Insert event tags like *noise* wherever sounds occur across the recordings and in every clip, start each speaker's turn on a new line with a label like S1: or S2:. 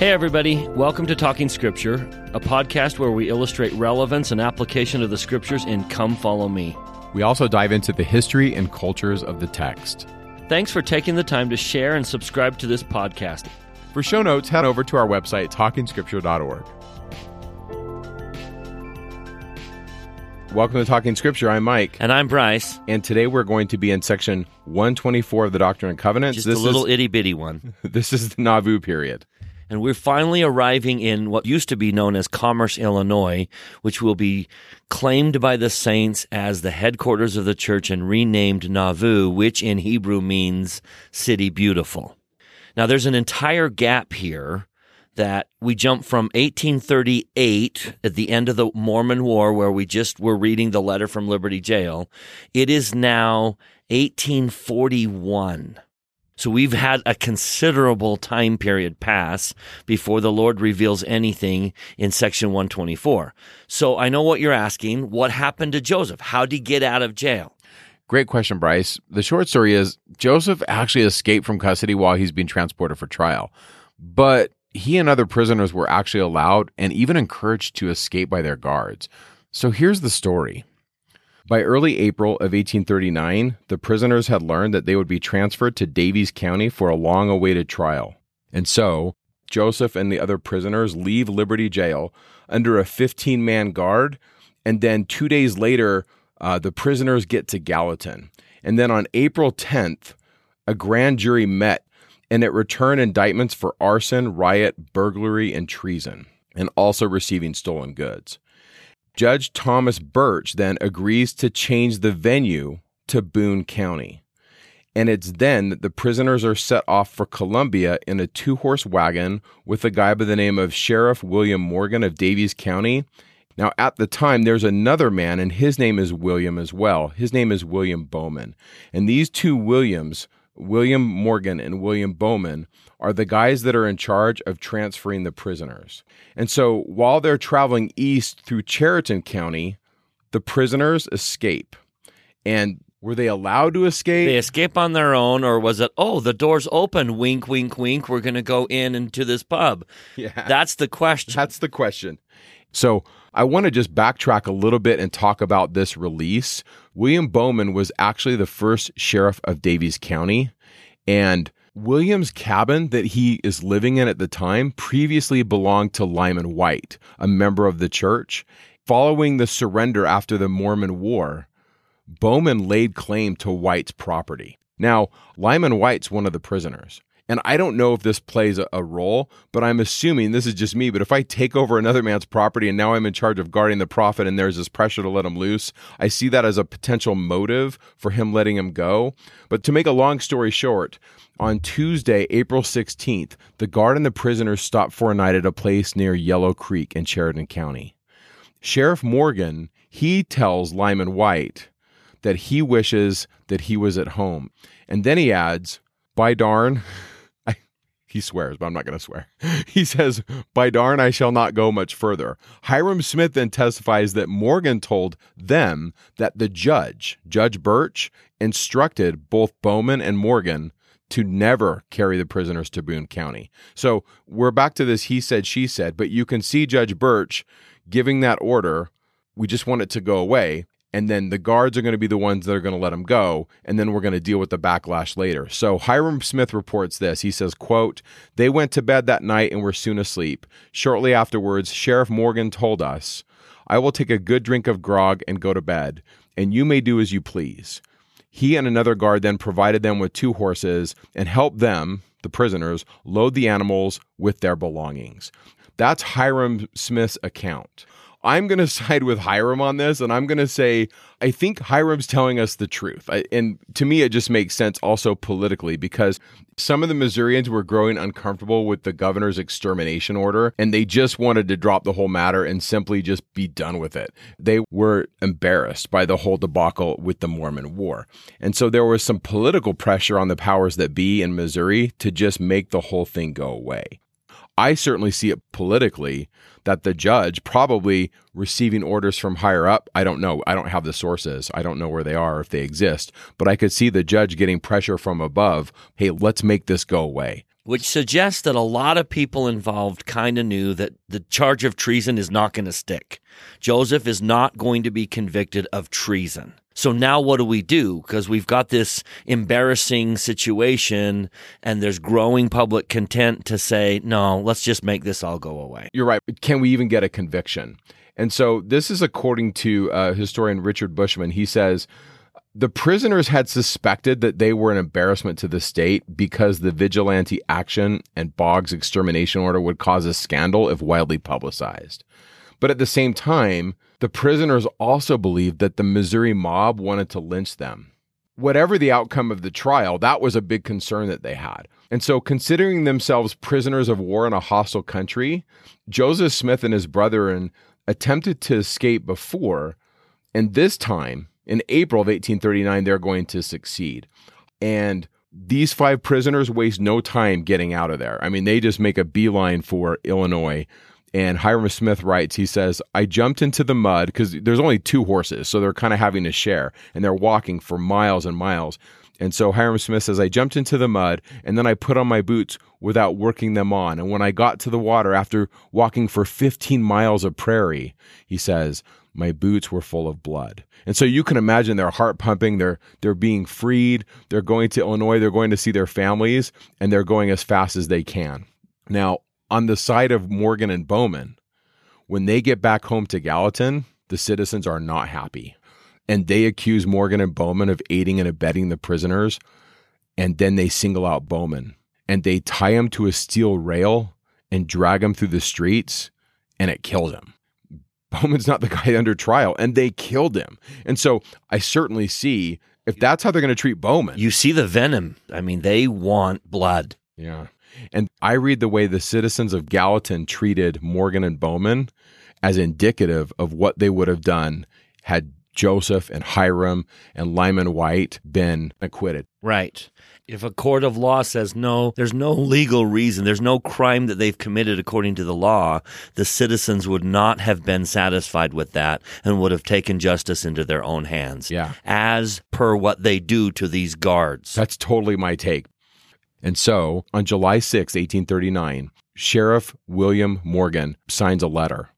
S1: Hey, everybody. Welcome to Talking Scripture, a podcast where we illustrate relevance and application of the scriptures in Come Follow Me.
S2: We also dive into the history and cultures of the text.
S1: Thanks for taking the time to share and subscribe to this podcast.
S2: For show notes, head over to our website, talkingscripture.org. Welcome to Talking Scripture. I'm Mike.
S1: And I'm Bryce.
S2: And today we're going to be in section 124 of the Doctrine and Covenants.
S1: Just this a little itty bitty one. *laughs*
S2: This is the Nauvoo period.
S1: And we're finally arriving in what used to be known as Commerce, Illinois, which will be claimed by the saints as the headquarters of the church and renamed Nauvoo, which in Hebrew means city beautiful. Now, there's an entire gap here that we jump from 1838 at the end of the Mormon War, where we just were reading the letter from Liberty Jail. It is now 1841. So we've had a considerable time period pass before the Lord reveals anything in section 124. So I know what you're asking. What happened to Joseph? How did he get out of jail?
S2: Great question, Bryce. The short story is Joseph actually escaped from custody while he's being transported for trial. But he and other prisoners were actually allowed and even encouraged to escape by their guards. So here's the story. By early April of 1839, the prisoners had learned that they would be transferred to Daviess County for a long awaited trial. And so, Joseph and the other prisoners leave Liberty Jail under a 15 man guard. And then two days later, uh, the prisoners get to Gallatin. And then on April 10th, a grand jury met and it returned indictments for arson, riot, burglary, and treason, and also receiving stolen goods. Judge Thomas Burch then agrees to change the venue to Boone County. And it's then that the prisoners are set off for Columbia in a two horse wagon with a guy by the name of Sheriff William Morgan of Daviess County. Now, at the time, there's another man, and his name is William as well. His name is William Bowman. And these two Williams William Morgan and William Bowman are the guys that are in charge of transferring the prisoners. And so while they're traveling east through Chariton County, the prisoners escape. And were they allowed to escape?
S1: They escape on their own, or was it, oh, the door's open, wink, wink, wink, we're going to go in into this pub? Yeah. That's the question.
S2: That's the question. So I want to just backtrack a little bit and talk about this release. William Bowman was actually the first sheriff of Daviess County. And William's cabin that he is living in at the time previously belonged to Lyman Wight, a member of the church. Following the surrender after the Mormon War, Bowman laid claim to Wight's property. Now, Lyman Wight's one of the prisoners. And I don't know if this plays a, role, but I'm assuming this is just me. But if I take over another man's property and now I'm in charge of guarding the prophet and there's this pressure to let him loose, I see that as a potential motive for him letting him go. But to make a long story short, on Tuesday, April 16th, the guard and the prisoners stopped for a night at a place near Yellow Creek in Chariton County. Sheriff Morgan, he tells Lyman Wight that he wishes that he was at home. And then he adds, by darn, *laughs* he swears, but I'm not going to swear. *laughs* He says, By darn, I shall not go much further. Hyrum Smith then testifies that Morgan told them that the judge, Judge Burch, instructed both Bowman and Morgan to never carry the prisoners to Boone County. So we're back to this he said, she said, but you can see Judge Burch giving that order. We just want it to go away and then the guards are going to be the ones that are going to let him go and then we're going to deal with the backlash later. So Hyrum Smith reports this. He says quote they went to bed that night and were soon asleep. Shortly afterwards sheriff morgan told us i will take a good drink of grog and go to bed and you may do as you please he and another guard then provided them with two horses and helped them the prisoners load the animals with their belongings. That's Hyrum Smith's account I'm going *laughs* to side with Hyrum on this, and I'm going to say I think Hyrum's telling us the truth. I, and to me, it just makes sense also politically because some of the Missourians were growing uncomfortable with the governor's extermination order, and they just wanted to drop the whole matter and simply just be done with it. They were embarrassed by the whole debacle with the Mormon War. And so there was some political pressure on the powers that be in Missouri to just make the whole thing go away. I certainly see it politically that the judge probably receiving orders from higher up. I don't know. I don't have the sources. I don't know where they are if they exist, but I could see the judge getting pressure from above. Hey, let's make this go away.
S1: which suggests that a lot of people involved kind of knew that the charge of treason is not going to stick. Joseph is not going to be convicted of treason. So now what do we do? Because we've got this embarrassing situation and there's growing public content to say, no, let's just make this all go away.
S2: You're right. Can we even get a conviction? And so this is according to uh, historian Richard Bushman. He says the prisoners had suspected that they were an embarrassment to the state because the vigilante action and Boggs' extermination order would cause a scandal if widely publicized. But at the same time, the prisoners also believed that the Missouri mob wanted to lynch them. Whatever the outcome of the trial, that was a big concern that they had. And so, considering themselves prisoners of war in a hostile country, Joseph Smith and his brethren attempted to escape before, and this time, in April of 1839, they're going to succeed. And these five prisoners waste no time getting out of there. I mean, they just make a beeline for Illinois. And Hyrum Smith writes, he says, I jumped into the mud because there's only two horses, so they're kind of having to share, and they're walking for miles and miles. And so Hyrum Smith says, I jumped into the mud and then I put on my boots without working them on. And when I got to the water after walking for 15 miles of prairie, he says, my boots were full of blood. And so you can imagine their heart pumping, they're they're being freed, they're going to Illinois, they're going to see their families, and they're going as fast as they can. Now, on the side of Morgan and Bowman, when they get back home to Gallatin, the citizens are not happy. And they accuse Morgan and Bowman of aiding and abetting the prisoners. And then they single out Bowman and they tie him to a steel rail and drag him through the streets, and it kills him. Bowman's not the guy under trial, and they killed him. And so I certainly see if that's how they're going to treat Bowman.
S1: You see the venom. I mean, they want blood.
S2: Yeah. And I read the way the citizens of Gallatin treated Morgan and Bowman as indicative of what they would have done had Joseph and Hyrum and Lyman Wight been acquitted.
S1: Right. If a court of law says no, there's no legal reason, there's no crime that they've committed according to the law, the citizens would not have been satisfied with that and would have taken justice into their own hands.
S2: Yeah.
S1: As per what they do to these guards.
S2: That's totally my take. And so, on July 6, 1839, Sheriff William Morgan signs a letter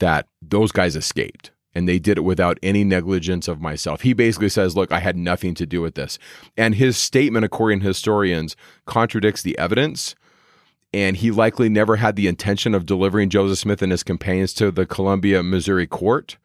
S2: that those guys escaped and they did it without any negligence of myself. He basically says, Look, I had nothing to do with this. And his statement, according to historians, contradicts the evidence. And he likely never had the intention of delivering Joseph Smith and his companions to the Columbia, Missouri court.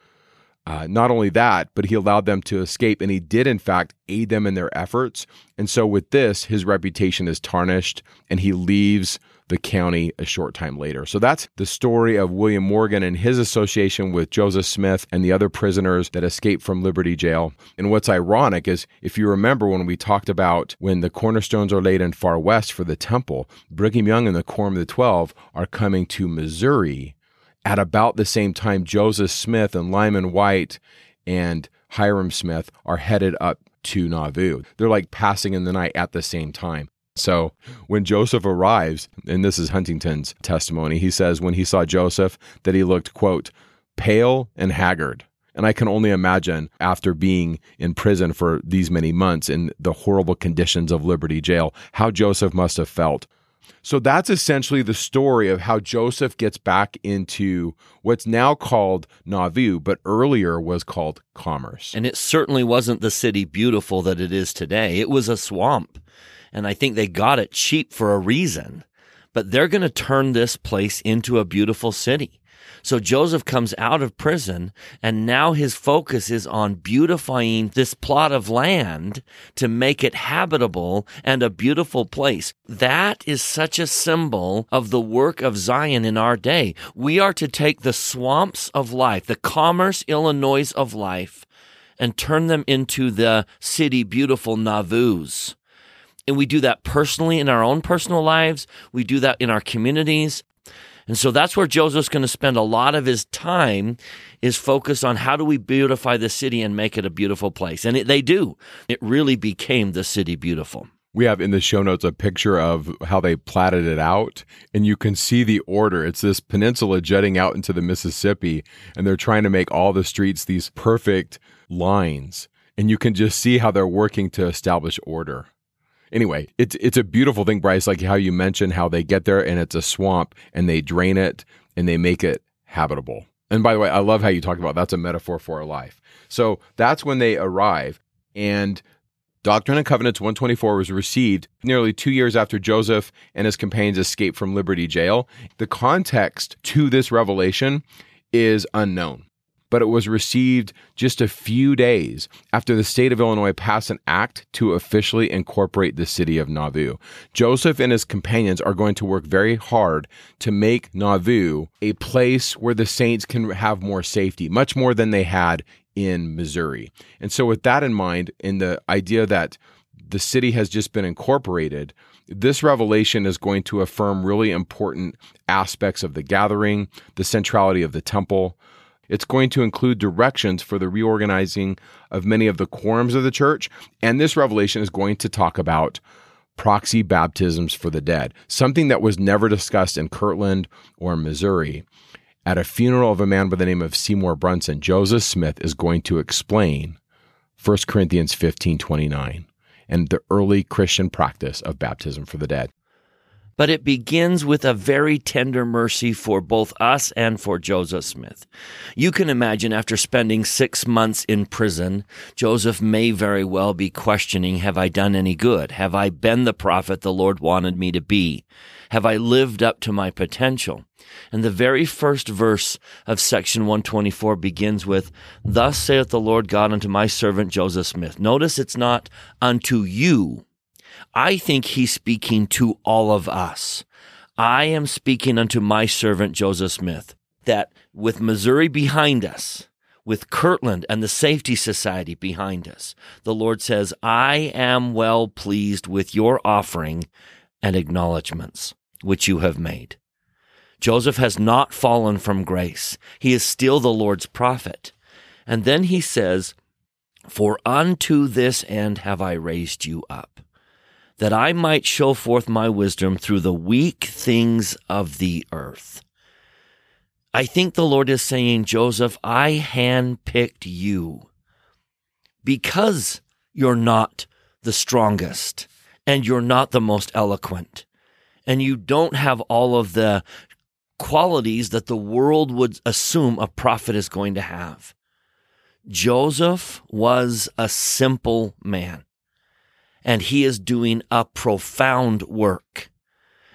S2: Uh, not only that, but he allowed them to escape, and he did, in fact, aid them in their efforts. And so, with this, his reputation is tarnished, and he leaves the county a short time later. So that's the story of William Morgan and his association with Joseph Smith and the other prisoners that escaped from Liberty Jail. And what's ironic is if you remember when we talked about when the cornerstones are laid in far west for the temple, Brigham Young and the Quorum of the Twelve are coming to Missouri at about the same time Joseph Smith and Lyman Wight and Hyrum Smith are headed up to Nauvoo. They're like passing in the night at the same time. So when Joseph arrives, and this is Huntington's testimony, he says when he saw Joseph that he looked, quote, pale and haggard. And I can only imagine after being in prison for these many months in the horrible conditions of Liberty Jail, how Joseph must have felt. So that's essentially the story of how Joseph gets back into what's now called Nauvoo, but earlier was called Commerce.
S1: And it certainly wasn't the city beautiful that it is today. It was a swamp and I think they got it cheap for a reason. But they're going to turn this place into a beautiful city. So Joseph comes out of prison and now his focus is on beautifying this plot of land to make it habitable and a beautiful place. That is such a symbol of the work of Zion in our day. We are to take the swamps of life, the commerce Illinois of life, and turn them into the city beautiful Nauvoo's. And we do that personally in our own personal lives. We do that in our communities. And so that's where Joseph's going to spend a lot of his time is focused on how do we beautify the city and make it a beautiful place. And it, they do. It really became the city beautiful.
S2: We have in the show notes a picture of how they platted it out, and you can see the order. It's this peninsula jutting out into the Mississippi, and they're trying to make all the streets these perfect lines. And you can just see how they're working to establish order. Anyway, it's it's a beautiful thing, Bryce, like how you mentioned how they get there and it's a swamp and they drain it and they make it habitable. And by the way, I love how you talk about that's a metaphor for our life. So that's when they arrive. And Doctrine and Covenants 124 was received nearly two years after Joseph and his companions escaped from Liberty Jail. The context to this revelation is unknown but it was received just a few days after the state of Illinois passed an act to officially incorporate the city of Nauvoo. Joseph and his companions are going to work very hard to make Nauvoo a place where the saints can have more safety, much more than they had in Missouri. And so, with that in mind, in the idea that the city has just been incorporated, this revelation is going to affirm really important aspects of the gathering, the centrality of the temple, it's going to include directions for the reorganizing of many of the quorums of the church. And this revelation is going to talk about proxy baptisms for the dead, something that was never discussed in Kirtland or Missouri. At a funeral of a man by the name of Seymour Brunson, Joseph Smith is going to explain 1 Corinthians 15 29 and the early Christian practice of baptism for the dead
S1: but it begins with a very tender mercy for both us and for Joseph Smith. You can imagine after spending six months in prison, Joseph may very well be questioning, have I done any good? Have I been the prophet the Lord wanted me to be? Have I lived up to my potential? And the very first verse of section 124 begins with, Thus saith the Lord God unto my servant Joseph Smith. Notice it's not unto you, I think he's speaking to all of us. I am speaking unto my servant Joseph Smith that with Missouri behind us, with Kirtland and the Safety Society behind us, the Lord says, I am well pleased with your offering and acknowledgments which you have made. Joseph has not fallen from grace. He is still the Lord's prophet. And then he says, For unto this end have I raised you up that I might show forth my wisdom through the weak things of the earth. I think the Lord is saying, Joseph, I handpicked you because you're not the strongest and you're not the most eloquent and you don't have all of the qualities that the world would assume a prophet is going to have. Joseph was a simple man and he is doing a profound work.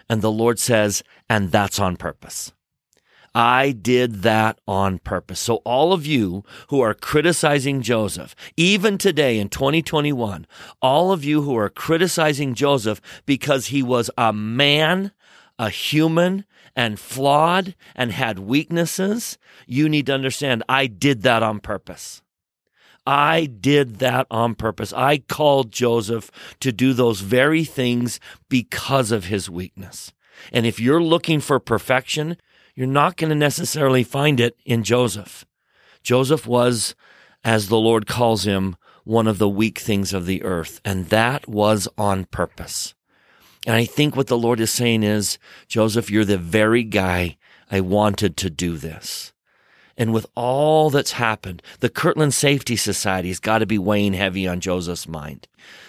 S1: And the Lord says, and that's on purpose. I did that on purpose. So all of you who are criticizing Joseph, even today in 2021, all of you who are criticizing Joseph because he was a man, a human, and flawed and had weaknesses, you need to understand I did that on purpose. I did that on purpose. I called Joseph to do those very things because of his weakness. And if you're looking for perfection, you're not going to necessarily find it in Joseph. Joseph was, as the Lord calls him, one of the weak things of the earth, and that was on purpose. And I think what the Lord is saying is, Joseph, you're the very guy I wanted to do this. And with all that's happened, the Kirtland Safety Society has got to be weighing heavy on Joseph's mind.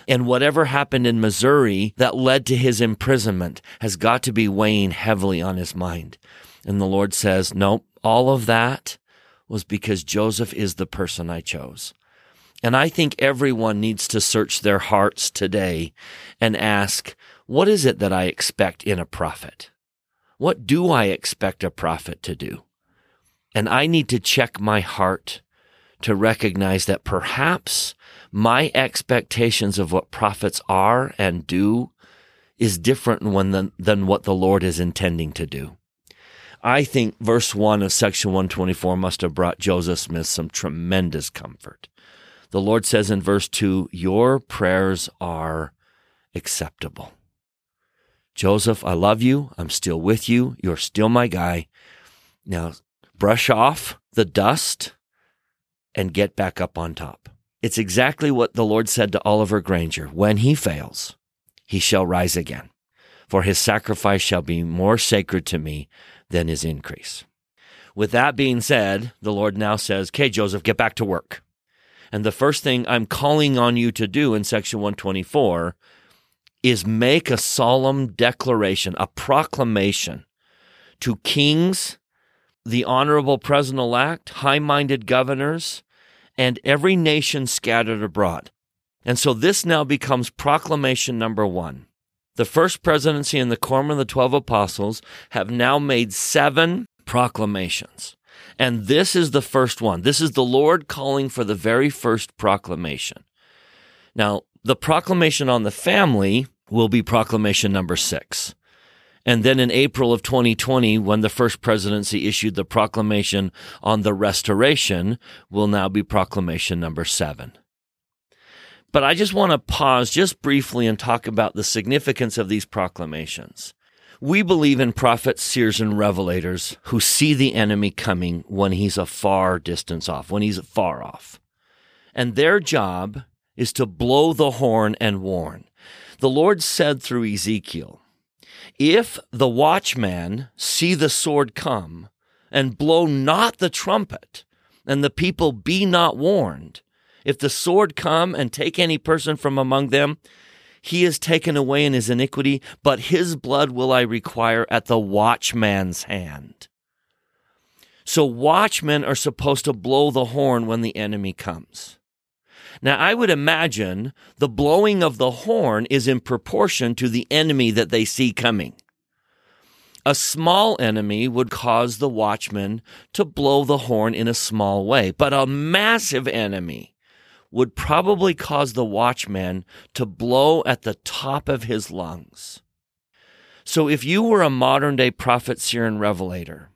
S1: And whatever happened in Missouri that led to his imprisonment has got to be weighing heavily on his mind. And the Lord says, nope, all of that was because Joseph is the person I chose. And I think everyone needs to search their hearts today and ask, what is it that I expect in a prophet? What do I expect a prophet to do? And I need to check my heart to recognize that perhaps my expectations of what prophets are and do is different than, than what the Lord is intending to do. I think verse 1 of section 124 must have brought Joseph Smith some tremendous comfort. The Lord says in verse 2, Your prayers are acceptable. Joseph, I love you. I'm still with you. You're still my guy. Now, brush off the dust and get back up on top. It's exactly what the Lord said to Oliver Granger when he fails, he shall rise again, for his sacrifice shall be more sacred to me than his increase. With that being said, the Lord now says, Okay, Joseph, get back to work. And the first thing I'm calling on you to do in section 124 is make a solemn declaration, a proclamation to kings, the honorable president elect, high minded governors, and every nation scattered abroad. And so this now becomes proclamation number one. The first presidency and the quorum of the 12 apostles have now made seven proclamations. And this is the first one. This is the Lord calling for the very first proclamation. Now, the proclamation on the family will be proclamation number six. And then in April of 2020, when the first presidency issued the proclamation on the restoration, will now be proclamation number seven. But I just want to pause just briefly and talk about the significance of these proclamations. We believe in prophets, seers, and revelators who see the enemy coming when he's a far distance off, when he's far off. And their job is to blow the horn and warn. The Lord said through Ezekiel, If the watchman see the sword come, and blow not the trumpet, and the people be not warned, if the sword come and take any person from among them, he is taken away in his iniquity, but his blood will I require at the watchman's hand. So watchmen are supposed to blow the horn when the enemy comes. Now, I would imagine the blowing of the horn is in proportion to the enemy that they see coming. A small enemy would cause the watchman to blow the horn in a small way, but a massive enemy would probably cause the watchman to blow at the top of his lungs. So if you were a modern day prophet, seer, and revelator,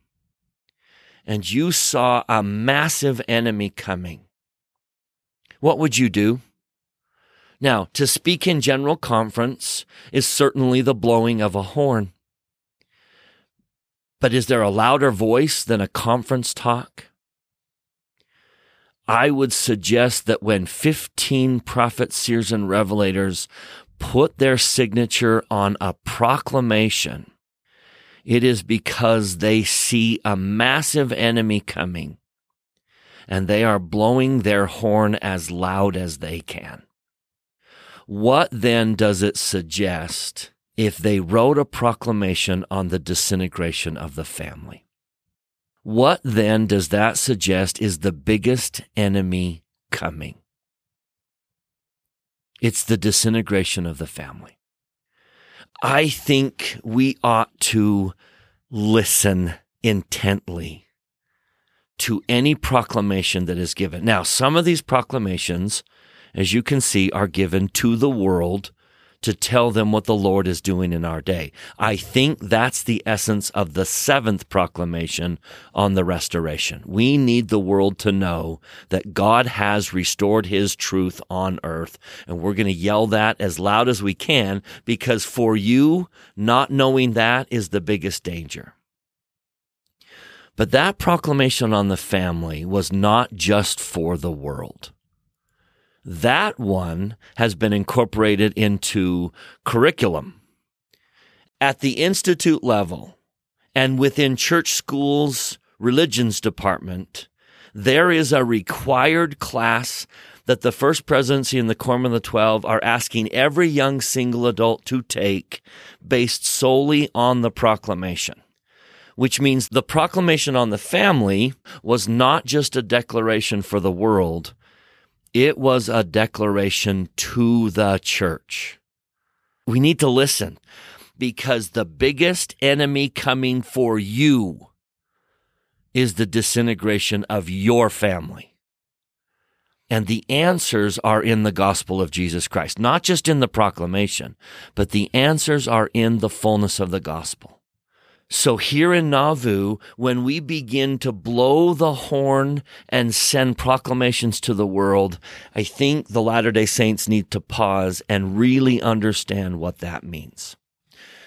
S1: and you saw a massive enemy coming, what would you do? Now, to speak in general conference is certainly the blowing of a horn. But is there a louder voice than a conference talk? I would suggest that when 15 prophets, seers, and revelators put their signature on a proclamation, it is because they see a massive enemy coming and they are blowing their horn as loud as they can. What then does it suggest if they wrote a proclamation on the disintegration of the family? What then does that suggest is the biggest enemy coming? It's the disintegration of the family. I think we ought to listen intently to any proclamation that is given. Now, some of these proclamations, as you can see, are given to the world to tell them what the Lord is doing in our day. I think that's the essence of the seventh proclamation on the restoration. We need the world to know that God has restored his truth on earth. And we're going to yell that as loud as we can because for you, not knowing that is the biggest danger. But that proclamation on the family was not just for the world. That one has been incorporated into curriculum at the institute level and within church schools religions department. There is a required class that the First Presidency and the Quorum of the Twelve are asking every young single adult to take based solely on the proclamation which means the proclamation on the family was not just a declaration for the world, it was a declaration to the church. We need to listen because the biggest enemy coming for you is the disintegration of your family. And the answers are in the gospel of Jesus Christ, not just in the proclamation, but the answers are in the fullness of the gospel. So here in Nauvoo, when we begin to blow the horn and send proclamations to the world, I think the Latter day Saints need to pause and really understand what that means.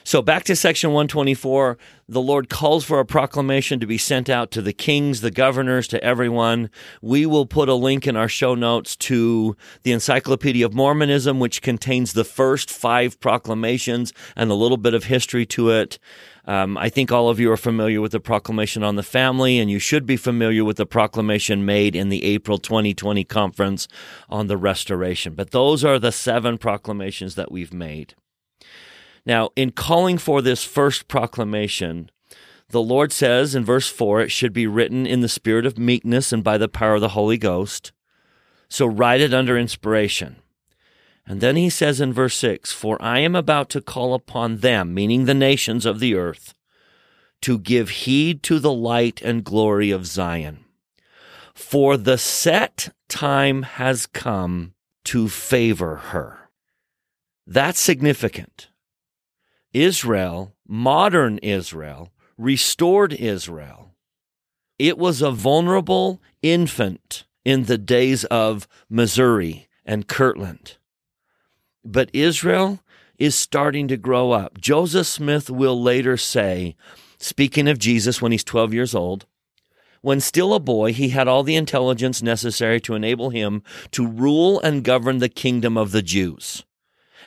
S1: So back to section 124, the Lord calls for a proclamation to be sent out to the kings, the governors, to everyone. We will put a link in our show notes to the Encyclopedia of Mormonism, which contains the first five proclamations and a little bit of history to it. Um, I think all of you are familiar with the proclamation on the family, and you should be familiar with the proclamation made in the April 2020 conference on the restoration. But those are the seven proclamations that we've made. Now, in calling for this first proclamation, the Lord says in verse 4 it should be written in the spirit of meekness and by the power of the Holy Ghost. So write it under inspiration. And then he says in verse 6 For I am about to call upon them, meaning the nations of the earth, to give heed to the light and glory of Zion. For the set time has come to favor her. That's significant. Israel, modern Israel, restored Israel. It was a vulnerable infant in the days of Missouri and Kirtland. But Israel is starting to grow up. Joseph Smith will later say, speaking of Jesus when he's 12 years old, when still a boy, he had all the intelligence necessary to enable him to rule and govern the kingdom of the Jews,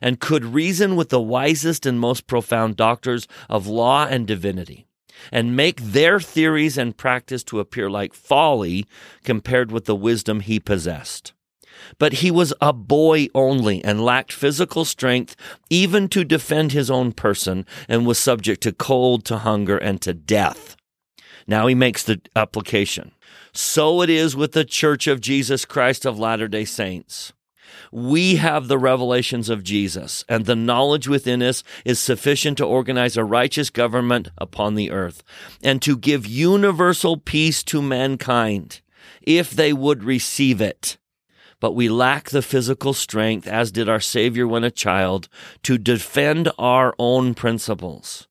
S1: and could reason with the wisest and most profound doctors of law and divinity, and make their theories and practice to appear like folly compared with the wisdom he possessed. But he was a boy only and lacked physical strength even to defend his own person and was subject to cold, to hunger, and to death. Now he makes the application. So it is with the Church of Jesus Christ of Latter day Saints. We have the revelations of Jesus, and the knowledge within us is sufficient to organize a righteous government upon the earth and to give universal peace to mankind if they would receive it. But we lack the physical strength, as did our Savior when a child, to defend our own principles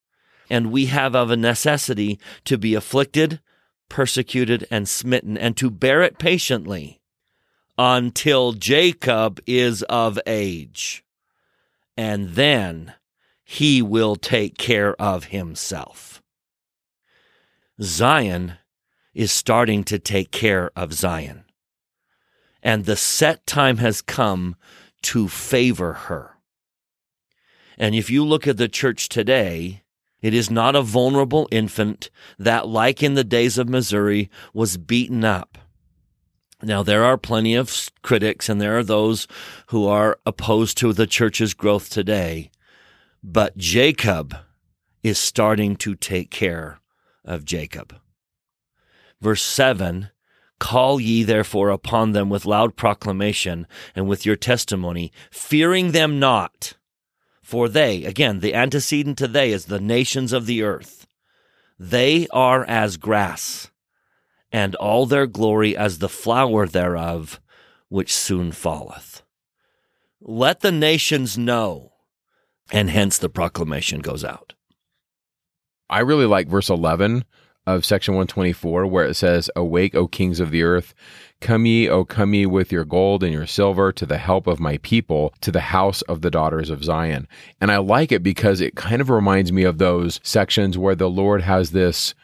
S1: and we have of a necessity to be afflicted, persecuted, and smitten, and to bear it patiently until Jacob is of age. And then he will take care of himself. Zion is starting to take care of Zion. And the set time has come to favor her. And if you look at the church today, it is not a vulnerable infant that, like in the days of Missouri, was beaten up. Now, there are plenty of critics and there are those who are opposed to the church's growth today. But Jacob is starting to take care of Jacob. Verse 7 Call ye therefore upon them with loud proclamation and with your testimony, fearing them not. For they, again, the antecedent to they is the nations of the earth. They are as grass, and all their glory as the flower thereof, which soon falleth. Let the nations know, and hence the proclamation goes out.
S2: I really like verse 11 of section 124, where it says, Awake, O kings of the earth, Come ye, O come ye with your gold and your silver to the help of my people, to the house of the daughters of Zion. And I like it because it kind of reminds me of those sections where the Lord has this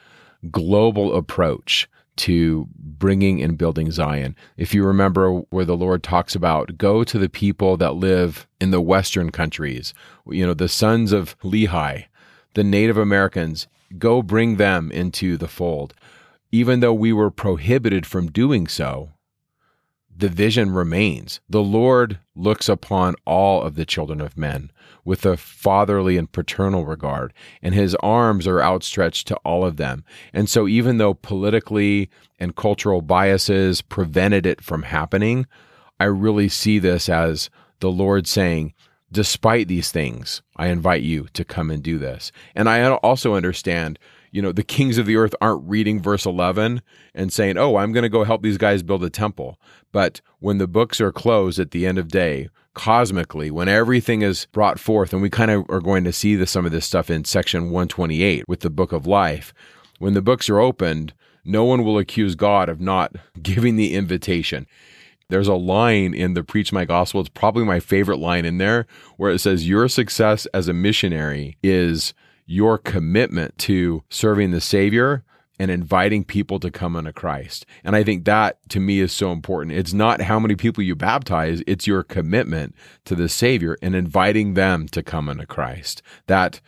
S2: global approach to bringing and building Zion. If you remember where the Lord talks about go to the people that live in the western countries, you know, the sons of Lehi, the Native Americans, go bring them into the fold even though we were prohibited from doing so, the vision remains. The Lord looks upon all of the children of men with a fatherly and paternal regard, and his arms are outstretched to all of them. And so, even though politically and cultural biases prevented it from happening, I really see this as the Lord saying, Despite these things, I invite you to come and do this. And I also understand you know, the kings of the earth aren't reading verse 11 and saying, oh, I'm going to go help these guys build a temple. But when the books are closed at the end of day, cosmically, when everything is brought forth, and we kind of are going to see this, some of this stuff in section 128 with the book of life, when the books are opened, no one will accuse God of not *laughs* giving the invitation. There's a line in the Preach My Gospel, it's probably my favorite line in there, where it says, Your success as a missionary is your commitment to serving the Savior and inviting people to come into Christ. And I think that to me is so important. It's not how many people you baptize, it's your commitment to the Savior and inviting them to come into Christ. That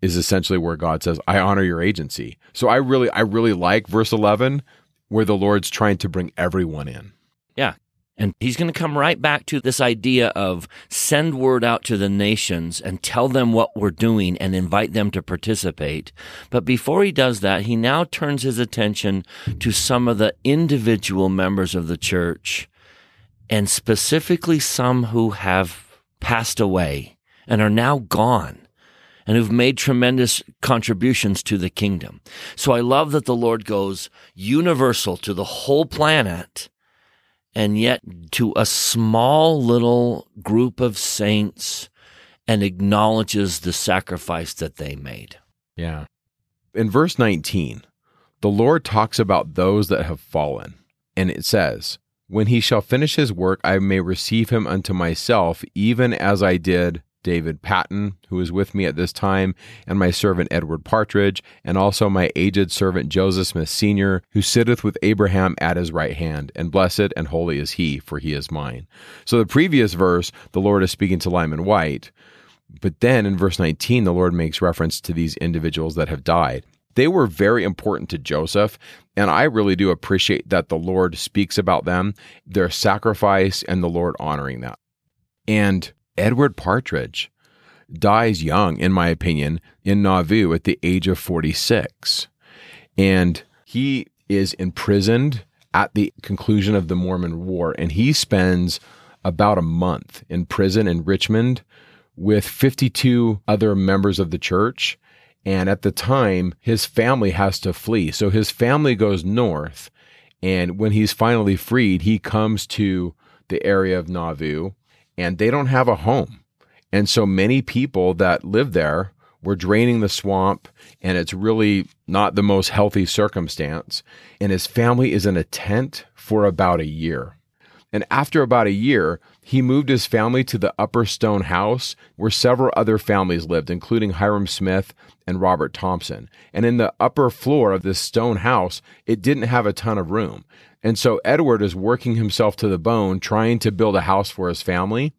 S2: is essentially where God says, I honor your agency. So I really, I really like verse 11 where the Lord's trying to bring everyone in.
S1: And he's going to come right back to this idea of send word out to the nations and tell them what we're doing and invite them to participate. But before he does that, he now turns his attention to some of the individual members of the church and specifically some who have passed away and are now gone and who've made tremendous contributions to the kingdom. So I love that the Lord goes universal to the whole planet and yet to a small little group of saints and acknowledges the sacrifice that they made.
S2: Yeah. In verse 19, the Lord talks about those that have fallen, and it says, When he shall finish his work, I may receive him unto myself, even as I did David Patten, who is with me at this time, and my servant Edward Partridge, and also my aged servant Joseph Smith Sr., who sitteth with Abraham at his right hand, and blessed and holy is he, for he is mine. So the previous verse, the Lord is speaking to Lyman Wight, But then in verse 19, the Lord makes reference to these individuals that have died. They were very important to Joseph, and I really do appreciate that the Lord speaks about them, their sacrifice, and the Lord honoring that. And Edward Partridge dies young, in my opinion, in Nauvoo at the age of 46. And he is imprisoned at the conclusion of the Mormon War, and he spends about a month in prison in Richmond with 52 other members of the church. And at the time, his family has to flee. So his family goes north. And when he's finally freed, he comes to the area of Nauvoo and they don't have a home. And so many people that live there were draining the swamp, and it's really not the most healthy circumstance. And his family is in a tent for about a year. And after about a year, he moved his family to the Upper Stone House, where several other families lived, including Hyrum Smith and Robert Thompson. And in the upper floor of this stone house, it didn't have a ton of room. And so Edward is working himself to the bone trying to build a house for his family.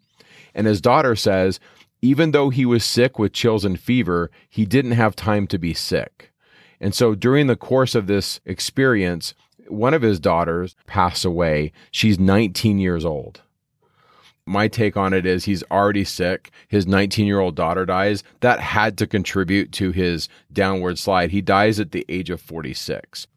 S2: And his daughter says, even though he was sick with chills and fever, he didn't have time to be sick. And so during the course of this experience, one of his daughters passed away. She's 19 years old. My take on it is he's already sick. His 19 year old daughter dies. That had to contribute to his downward slide. He dies at the age of 46.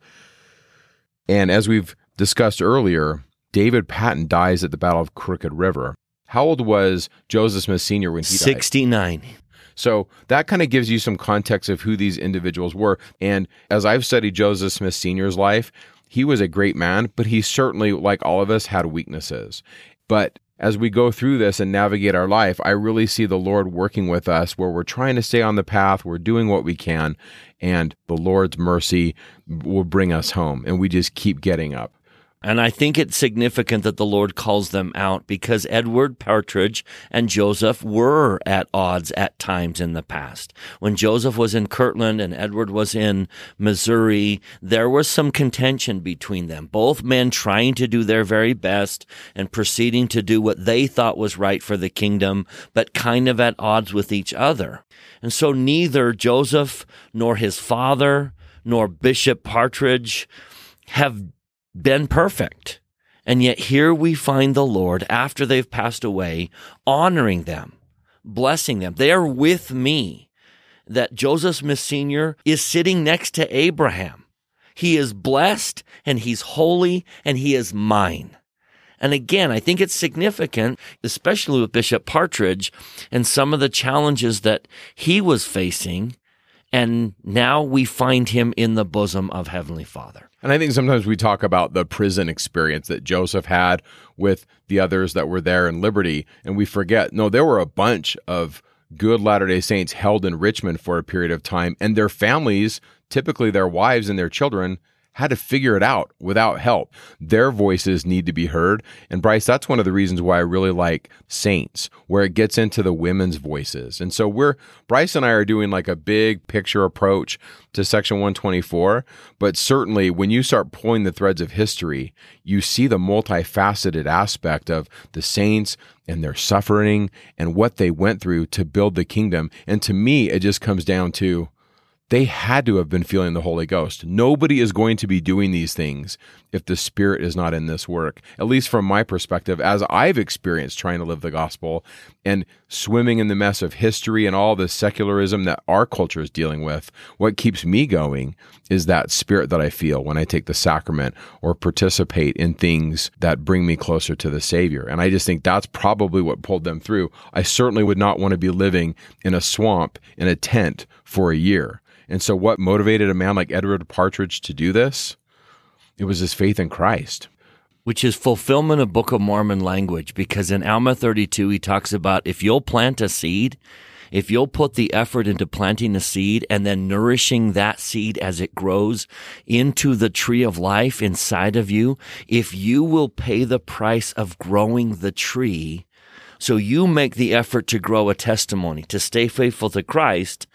S2: And as we've discussed earlier, David Patten dies at the Battle of Crooked River. How old was Joseph Smith Sr. when he
S1: 69.
S2: died? 69. So that kind of gives you some context of who these individuals were. And as I've studied Joseph Smith Sr.'s life, he was a great man, but he certainly, like all of us, had weaknesses. But as we go through this and navigate our life, I really see the Lord working with us where we're trying to stay on the path, we're doing what we can, and the Lord's mercy will bring us home. And we just keep getting up.
S1: And I think it's significant that the Lord calls them out because Edward Partridge and Joseph were at odds at times in the past. When Joseph was in Kirtland and Edward was in Missouri, there was some contention between them. Both men trying to do their very best and proceeding to do what they thought was right for the kingdom, but kind of at odds with each other. And so neither Joseph nor his father nor Bishop Partridge have been perfect. And yet here we find the Lord after they've passed away, honoring them, blessing them. They are with me. That Joseph Smith Sr. is sitting next to Abraham. He is blessed and he's holy and he is mine. And again, I think it's significant, especially with Bishop Partridge and some of the challenges that he was facing. And now we find him in the bosom of Heavenly Father.
S2: And I think sometimes we talk about the prison experience that Joseph had with the others that were there in Liberty, and we forget no, there were a bunch of good Latter day Saints held in Richmond for a period of time, and their families, typically their wives and their children, had to figure it out without help. Their voices need to be heard. And Bryce, that's one of the reasons why I really like Saints, where it gets into the women's voices. And so we're, Bryce and I are doing like a big picture approach to Section 124. But certainly when you start pulling the threads of history, you see the multifaceted aspect of the saints and their suffering and what they went through to build the kingdom. And to me, it just comes down to, they had to have been feeling the Holy Ghost. Nobody is going to be doing these things if the Spirit is not in this work, at least from my perspective, as I've experienced trying to live the gospel and swimming in the mess of history and all the secularism that our culture is dealing with. What keeps me going is that spirit that I feel when I take the sacrament or participate in things that bring me closer to the Savior. And I just think that's probably what pulled them through. I certainly would not want to be living in a swamp in a tent for a year. And so, what motivated a man like Edward Partridge to do this? It was his faith in Christ.
S1: Which is fulfillment of Book of Mormon language, because in Alma 32, he talks about if you'll plant a seed, if you'll put the effort into planting a seed and then nourishing that seed as it grows into the tree of life inside of you, if you will pay the price of growing the tree, so you make the effort to grow a testimony, to stay faithful to Christ,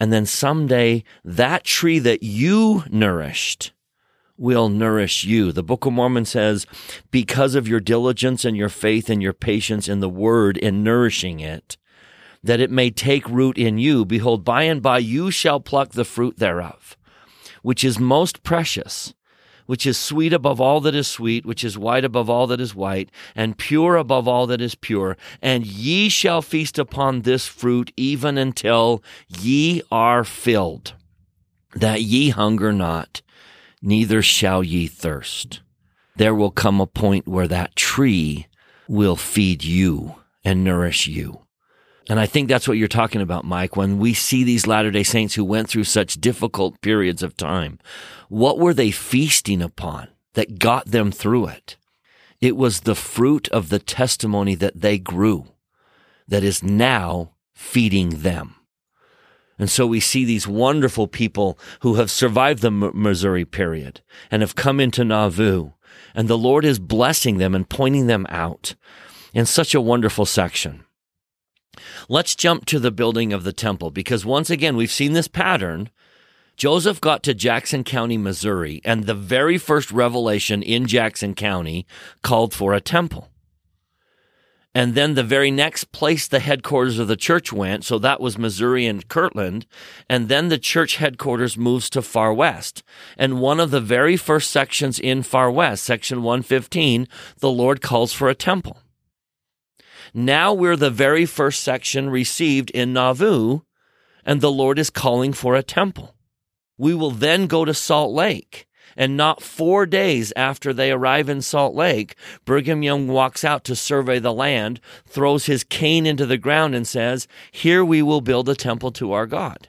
S1: and then someday that tree that you nourished will nourish you. The Book of Mormon says, because of your diligence and your faith and your patience in the word in nourishing it, that it may take root in you. Behold, by and by you shall pluck the fruit thereof, which is most precious which is sweet above all that is sweet, which is white above all that is white, and pure above all that is pure. And ye shall feast upon this fruit even until ye are filled, that ye hunger not, neither shall ye thirst. There will come a point where that tree will feed you and nourish you. And I think that's what you're talking about, Mike. When we see these Latter day Saints who went through such difficult periods of time, what were they feasting upon that got them through it? It was the fruit of the testimony that they grew that is now feeding them. And so we see these wonderful people who have survived the Missouri period and have come into Nauvoo, and the Lord is blessing them and pointing them out in such a wonderful section. Let's jump to the building of the temple because once again, we've seen this pattern. Joseph got to Jackson County, Missouri, and the very first revelation in Jackson County called for a temple. And then the very next place the headquarters of the church went, so that was Missouri and Kirtland. And then the church headquarters moves to Far West. And one of the very first sections in Far West, section 115, the Lord calls for a temple. Now we're the very first section received in Nauvoo, and the Lord is calling for a temple. We will then go to Salt Lake. And not four days after they arrive in Salt Lake, Brigham Young walks out to survey the land, throws his cane into the ground, and says, Here we will build a temple to our God.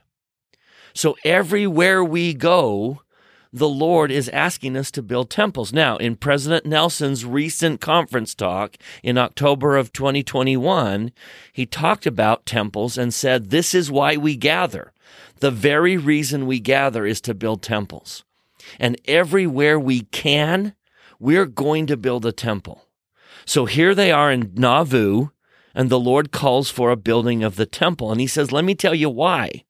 S1: So everywhere we go, the Lord is asking us to build temples. Now, in President Nelson's recent conference talk in October of 2021, he talked about temples and said, This is why we gather. The very reason we gather is to build temples. And everywhere we can, we're going to build a temple. So here they are in Nauvoo, and the Lord calls for a building of the temple. And he says, Let me tell you why.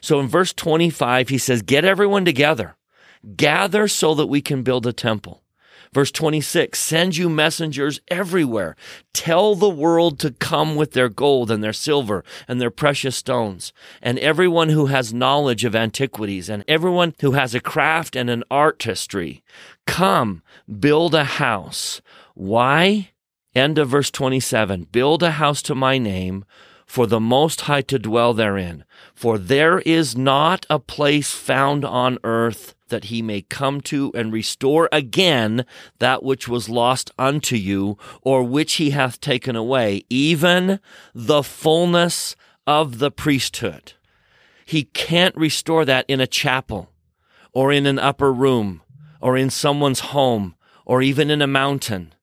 S1: So in verse 25, he says, Get everyone together Gather so that we can build a temple. Verse 26 Send you messengers everywhere. Tell the world to come with their gold and their silver and their precious stones. And everyone who has knowledge of antiquities and everyone who has a craft and an artistry, come build a house. Why? End of verse 27 Build a house to my name for the Most High to dwell therein. For there is not a place found on earth that he may come to and restore again that which was lost unto you, or which he hath taken away, even the fullness of the priesthood. He can't restore that in a chapel, or in an upper room, or in someone's home, or even in a mountain.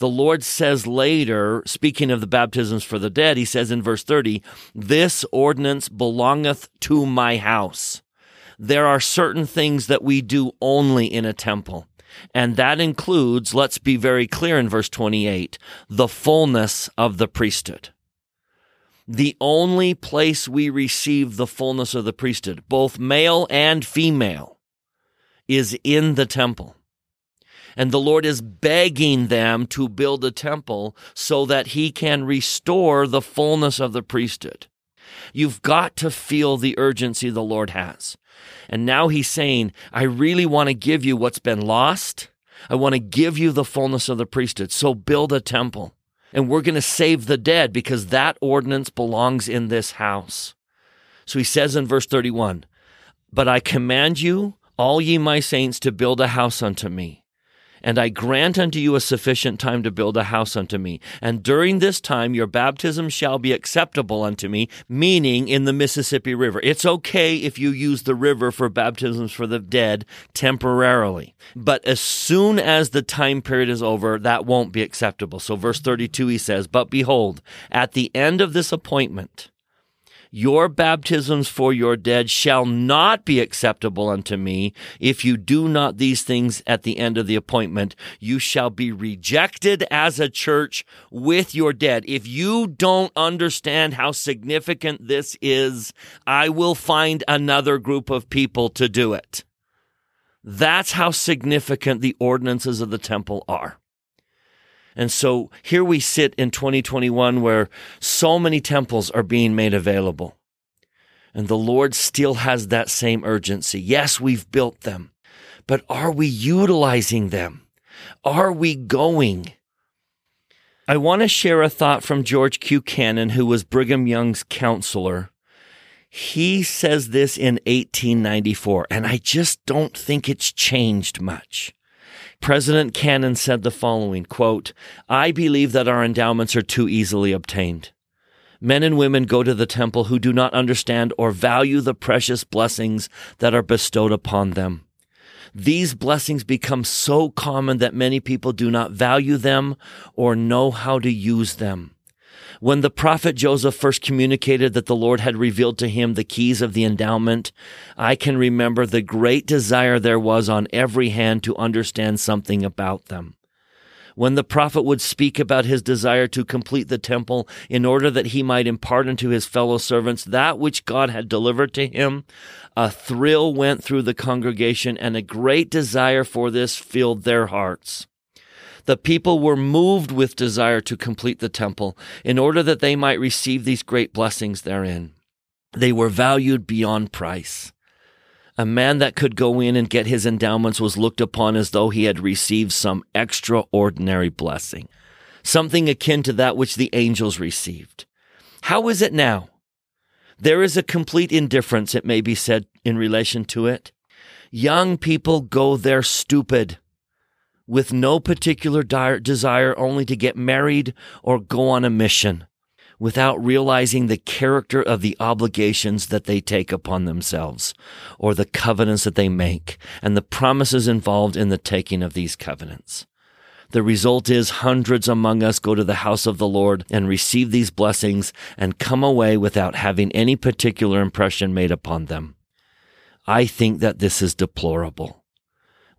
S1: The Lord says later, speaking of the baptisms for the dead, he says in verse 30, This ordinance belongeth to my house there are certain things that we do only in a temple. And that includes, let's be very clear in verse 28, the fullness of the priesthood. The only place we receive the fullness of the priesthood, both male and female, is in the temple. And the Lord is begging them to build a temple so that he can restore the fullness of the priesthood. You've got to feel the urgency the Lord has. And now he's saying, I really want to give you what's been lost. I want to give you the fullness of the priesthood. So build a temple. And we're going to save the dead because that ordinance belongs in this house. So he says in verse 31, But I command you, all ye my saints, to build a house unto me and I grant unto you a sufficient time to build a house unto me. And during this time your baptism shall be acceptable unto me, meaning in the Mississippi River. It's okay if you use the river for baptisms for the dead temporarily. But as soon as the time period is over, that won't be acceptable. So verse 32 he says, But behold, at the end of this appointment, your baptisms for your dead shall not be acceptable unto me. If you do not these things at the end of the appointment, you shall be rejected as a church with your dead. If you don't understand how significant this is, I will find another group of people to do it. That's how significant the ordinances of the temple are. And so here we sit in 2021 where so many temples are being made available. And the Lord still has that same urgency. Yes, we've built them, but are we utilizing them? Are we going? I want to share a thought from George Q. Cannon, who was Brigham Young's counselor. He says this in 1894, and I just don't think it's changed much. President Cannon said the following quote, I believe that our endowments are too easily obtained. Men and women go to the temple who do not understand or value the precious blessings that are bestowed upon them. These blessings become so common that many people do not value them or know how to use them. When the prophet Joseph first communicated that the Lord had revealed to him the keys of the endowment, I can remember the great desire there was on every hand to understand something about them. When the prophet would speak about his desire to complete the temple in order that he might impart unto his fellow servants that which God had delivered to him, a thrill went through the congregation and a great desire for this filled their hearts. The people were moved with desire to complete the temple in order that they might receive these great blessings therein. They were valued beyond price. A man that could go in and get his endowments was looked upon as though he had received some extraordinary blessing, something akin to that which the angels received. How is it now? There is a complete indifference, it may be said, in relation to it. Young people go there stupid with no particular desire only to get married or go on a mission without realizing the character of the obligations that they take upon themselves or the covenants that they make and the promises involved in the taking of these covenants. The result is hundreds among us go to the house of the Lord and receive these blessings and come away without having any particular impression made upon them. I think that this is deplorable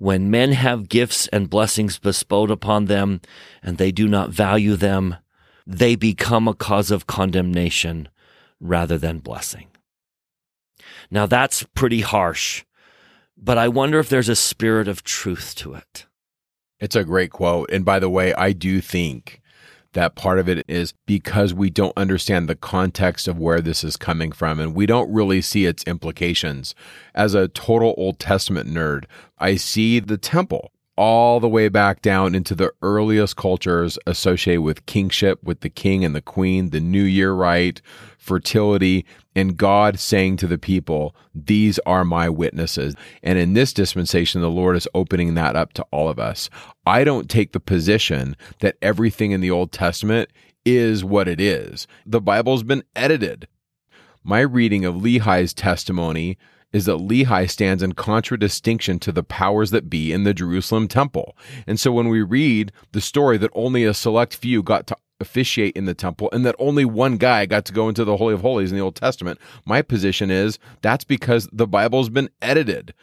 S1: when men have gifts and blessings bestowed upon them and they do not value them, they become a cause of condemnation rather than blessing. Now that's pretty harsh, but I wonder if there's a spirit of truth to it.
S2: It's a great quote. And by the way, I do think that part of it is because we don't understand the context of where this is coming from and we don't really see its implications. As a total Old Testament nerd, I see the temple all the way back down into the earliest cultures associated with kingship, with the king and the queen, the new year rite, fertility, and God saying to the people, These are my witnesses. And in this dispensation, the Lord is opening that up to all of us. I don't take the position that everything in the Old Testament is what it is. The Bible's been edited. My reading of Lehi's testimony is that Lehi stands in contradistinction to the powers that be in the Jerusalem temple. And so when we read the story that only a select few got to officiate in the temple and that only one guy got to go into the Holy of Holies in the Old Testament, my position is that's because the Bible's been edited.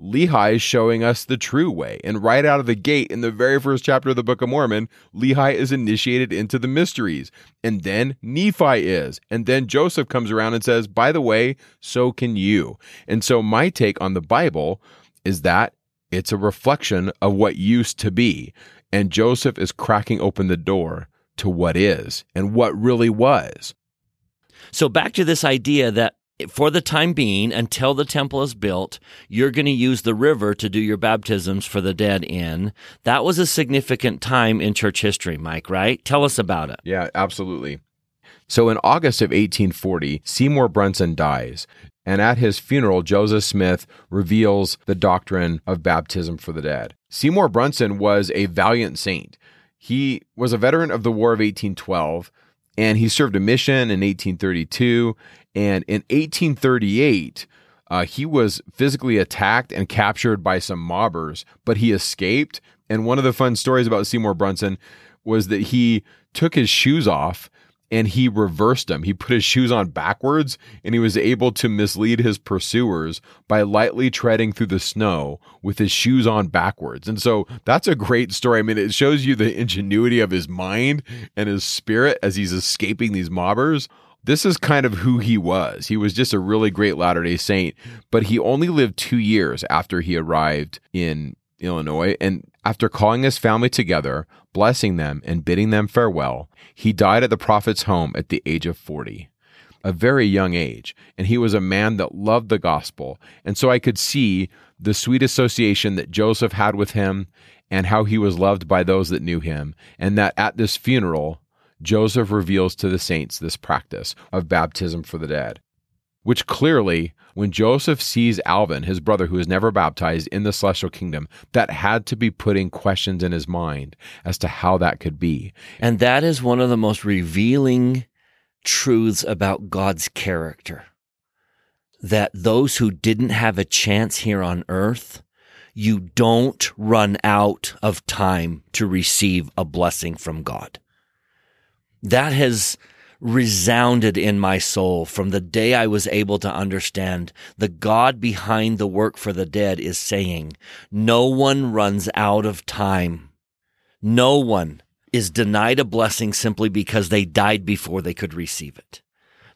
S2: Lehi is showing us the true way. And right out of the gate, in the very first chapter of the Book of Mormon, Lehi is initiated into the mysteries. And then Nephi is. And then Joseph comes around and says, by the way, so can you. And so my take on the Bible is that it's a reflection of what used to be. And Joseph is cracking open the door to what is and what really was.
S1: So back to this idea that for the time being, until the temple is built, you're going to use the river to do your baptisms for the dead in. That was a significant time in church history, Mike, right? Tell us about it.
S2: Yeah, absolutely. So in August of 1840, Seymour Brunson dies. And at his funeral, Joseph Smith reveals the doctrine of baptism for the dead. Seymour Brunson was a valiant saint. He was a veteran of the War of 1812 and he served a mission in 1832. And in 1838, uh, he was physically attacked and captured by some mobbers, but he escaped. And one of the fun stories about Seymour Brunson was that he took his shoes off and he reversed them. He put his shoes on backwards and he was able to mislead his pursuers by lightly treading through the snow with his shoes on backwards. And so that's a great story. I mean, it shows you the ingenuity of his mind and his spirit as he's escaping these mobbers. This is kind of who he was. He was just a really great Latter day Saint, but he only lived two years after he arrived in Illinois. And after calling his family together, blessing them, and bidding them farewell, he died at the prophet's home at the age of 40, a very young age. And he was a man that loved the gospel. And so I could see the sweet association that Joseph had with him and how he was loved by those that knew him. And that at this funeral, Joseph reveals to the saints this practice of baptism for the dead which clearly, when Joseph sees Alvin, his brother who is never baptized in the celestial kingdom, that had to be putting questions in his mind as to how that could be.
S1: And that is one of the most revealing truths about God's character. That those who didn't have a chance here on earth, you don't run out of time to receive a blessing from God. That has resounded in my soul from the day I was able to understand the God behind the work for the dead is saying, no one runs out of time. No one is denied a blessing simply because they died before they could receive it.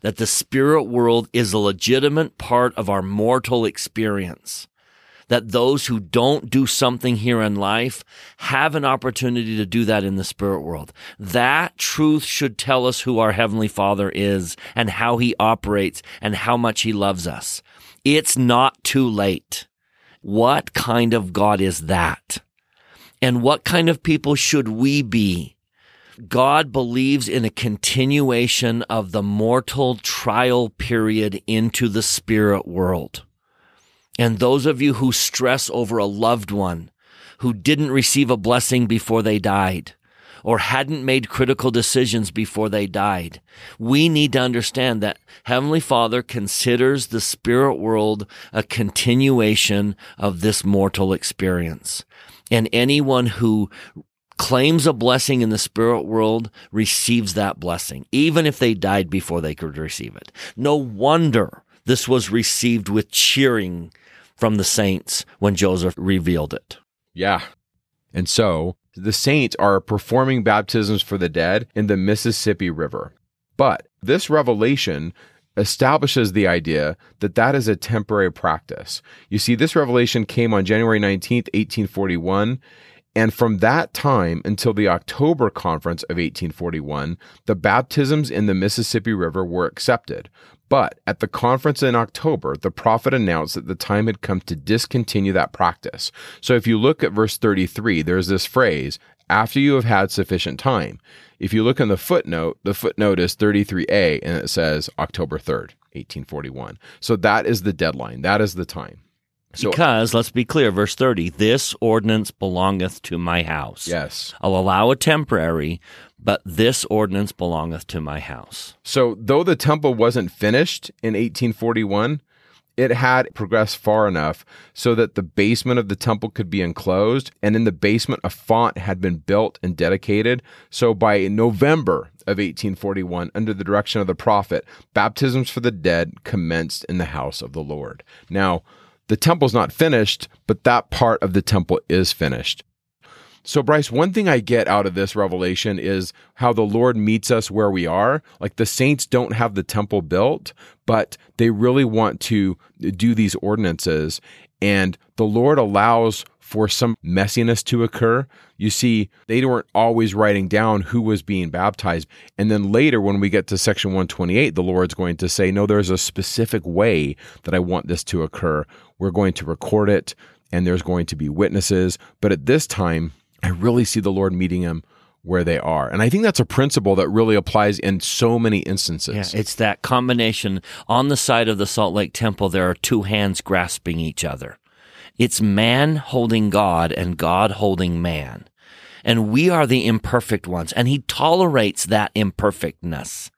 S1: That the spirit world is a legitimate part of our mortal experience that those who don't do something here in life have an opportunity to do that in the spirit world. That truth should tell us who our Heavenly Father is and how He operates and how much He loves us. It's not too late. What kind of God is that? And what kind of people should we be? God believes in a continuation of the mortal trial period into the spirit world. And those of you who stress over a loved one who didn't receive a blessing before they died or hadn't made critical decisions before they died, we need to understand that Heavenly Father considers the spirit world a continuation of this mortal experience. And anyone who claims a blessing in the spirit world receives that blessing, even if they died before they could receive it. No wonder this was received with cheering from the saints when Joseph revealed it.
S2: Yeah. And so the saints are performing baptisms for the dead in the Mississippi River. But this revelation establishes the idea that that is a temporary practice. You see, this revelation came on January 19th, 1841. And from that time until the October conference of 1841, the baptisms in the Mississippi River were accepted. But at the conference in October, the prophet announced that the time had come to discontinue that practice. So if you look at verse 33, there's this phrase, after you have had sufficient time. If you look in the footnote, the footnote is 33a and it says October 3rd, 1841. So that is the deadline. That is the time.
S1: So, because, let's be clear, verse 30, this ordinance belongeth to my house.
S2: Yes.
S1: I'll allow a temporary, but this ordinance belongeth to my house.
S2: So, though the temple wasn't finished in 1841, it had progressed far enough so that the basement of the temple could be enclosed, and in the basement, a font had been built and dedicated. So, by November of 1841, under the direction of the prophet, baptisms for the dead commenced in the house of the Lord. Now, the temple's not finished, but that part of the temple is finished. So, Bryce, one thing I get out of this revelation is how the Lord meets us where we are. Like the saints don't have the temple built, but they really want to do these ordinances. And the Lord allows for some messiness to occur. You see, they weren't always writing down who was being baptized. And then later, when we get to section 128, the Lord's going to say, No, there's a specific way that I want this to occur. We're going to record it, and there's going to be witnesses. But at this time, I really see the Lord meeting him where they are. And I think that's a principle that really applies in so many instances.
S1: Yeah, it's that combination. On the side of the Salt Lake Temple, there are two hands grasping each other. It's man holding God and God holding man. And we are the imperfect ones. And he tolerates that imperfectness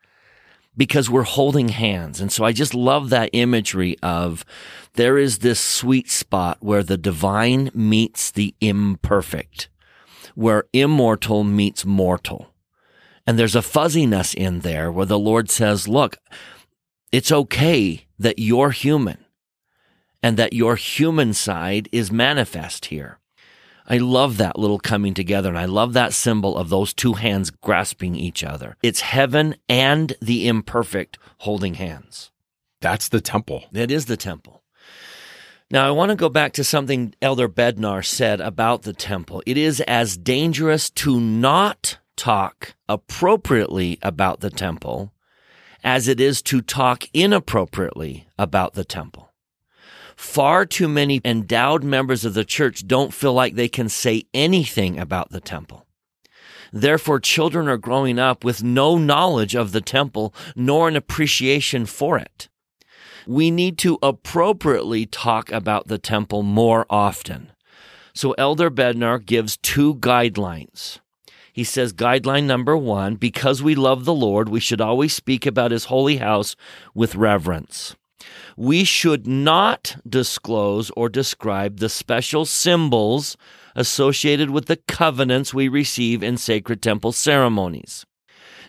S1: because we're holding hands. And so I just love that imagery of there is this sweet spot where the divine meets the imperfect, where immortal meets mortal. And there's a fuzziness in there where the Lord says, look, it's okay that you're human and that your human side is manifest here. I love that little coming together and I love that symbol of those two hands grasping each other. It's heaven and the imperfect holding hands.
S2: That's the temple.
S1: It is the temple. Now, I want to go back to something Elder Bednar said about the temple. It is as dangerous to not talk appropriately about the temple as it is to talk inappropriately about the temple. Far too many endowed members of the church don't feel like they can say anything about the temple. Therefore, children are growing up with no knowledge of the temple nor an appreciation for it. We need to appropriately talk about the temple more often. So Elder Bednar gives two guidelines. He says, guideline number one, because we love the Lord, we should always speak about his holy house with reverence we should not disclose or describe the special symbols associated with the covenants we receive in sacred temple ceremonies.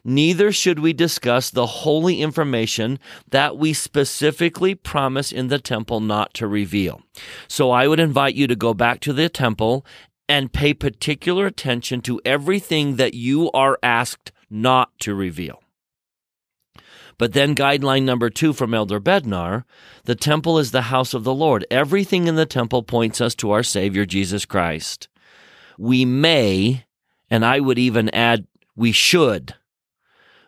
S1: Neither should we discuss the holy information that we specifically promise in the temple not to reveal. So I would invite you to go back to the temple and pay particular attention to everything that you are asked not to reveal. But then guideline number two from Elder Bednar, the temple is the house of the Lord. Everything in the temple points us to our Savior, Jesus Christ. We may, and I would even add, we should,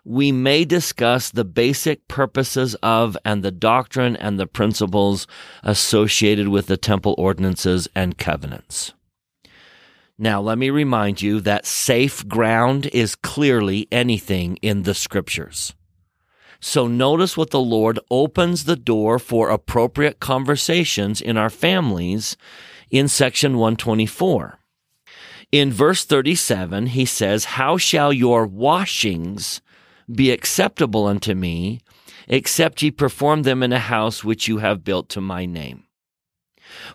S1: we may discuss the basic purposes of and the doctrine and the principles associated with the temple ordinances and covenants. Now, let me remind you that safe ground is clearly anything in the scriptures. So notice what the Lord opens the door for appropriate conversations in our families in section 124. In verse 37, he says, How shall your washings be acceptable unto me, except ye perform them in a house which you have built to my name?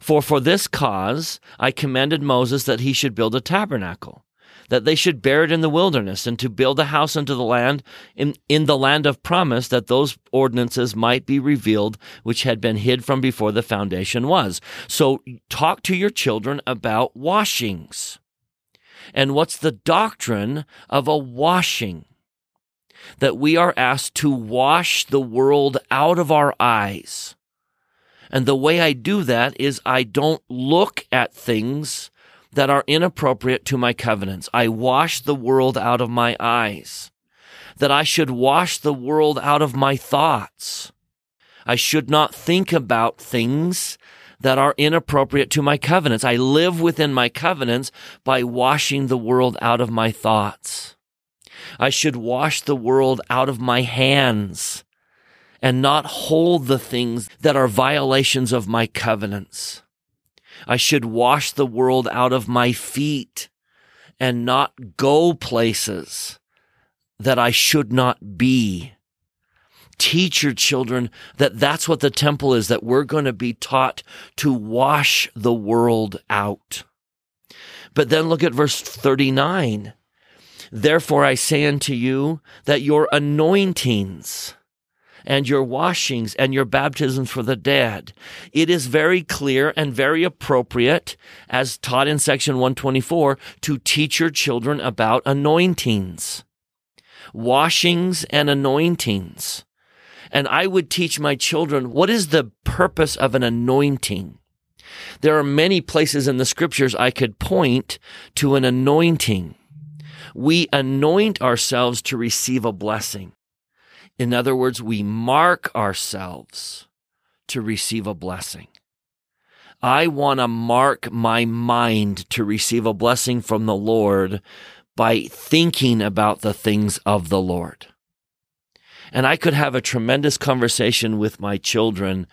S1: For for this cause I commanded Moses that he should build a tabernacle that they should bear it in the wilderness and to build a house unto the land in, in the land of promise that those ordinances might be revealed which had been hid from before the foundation was. So talk to your children about washings. And what's the doctrine of a washing? That we are asked to wash the world out of our eyes. And the way I do that is I don't look at things that are inappropriate to my covenants. I wash the world out of my eyes. That I should wash the world out of my thoughts. I should not think about things that are inappropriate to my covenants. I live within my covenants by washing the world out of my thoughts. I should wash the world out of my hands and not hold the things that are violations of my covenants. I should wash the world out of my feet and not go places that I should not be. Teach your children that that's what the temple is, that we're going to be taught to wash the world out. But then look at verse 39. Therefore I say unto you that your anointings, and your washings and your baptisms for the dead. It is very clear and very appropriate, as taught in section 124, to teach your children about anointings, washings and anointings. And I would teach my children what is the purpose of an anointing? There are many places in the scriptures I could point to an anointing. We anoint ourselves to receive a blessing. In other words, we mark ourselves to receive a blessing. I want to mark my mind to receive a blessing from the Lord by thinking about the things of the Lord. And I could have a tremendous conversation with my children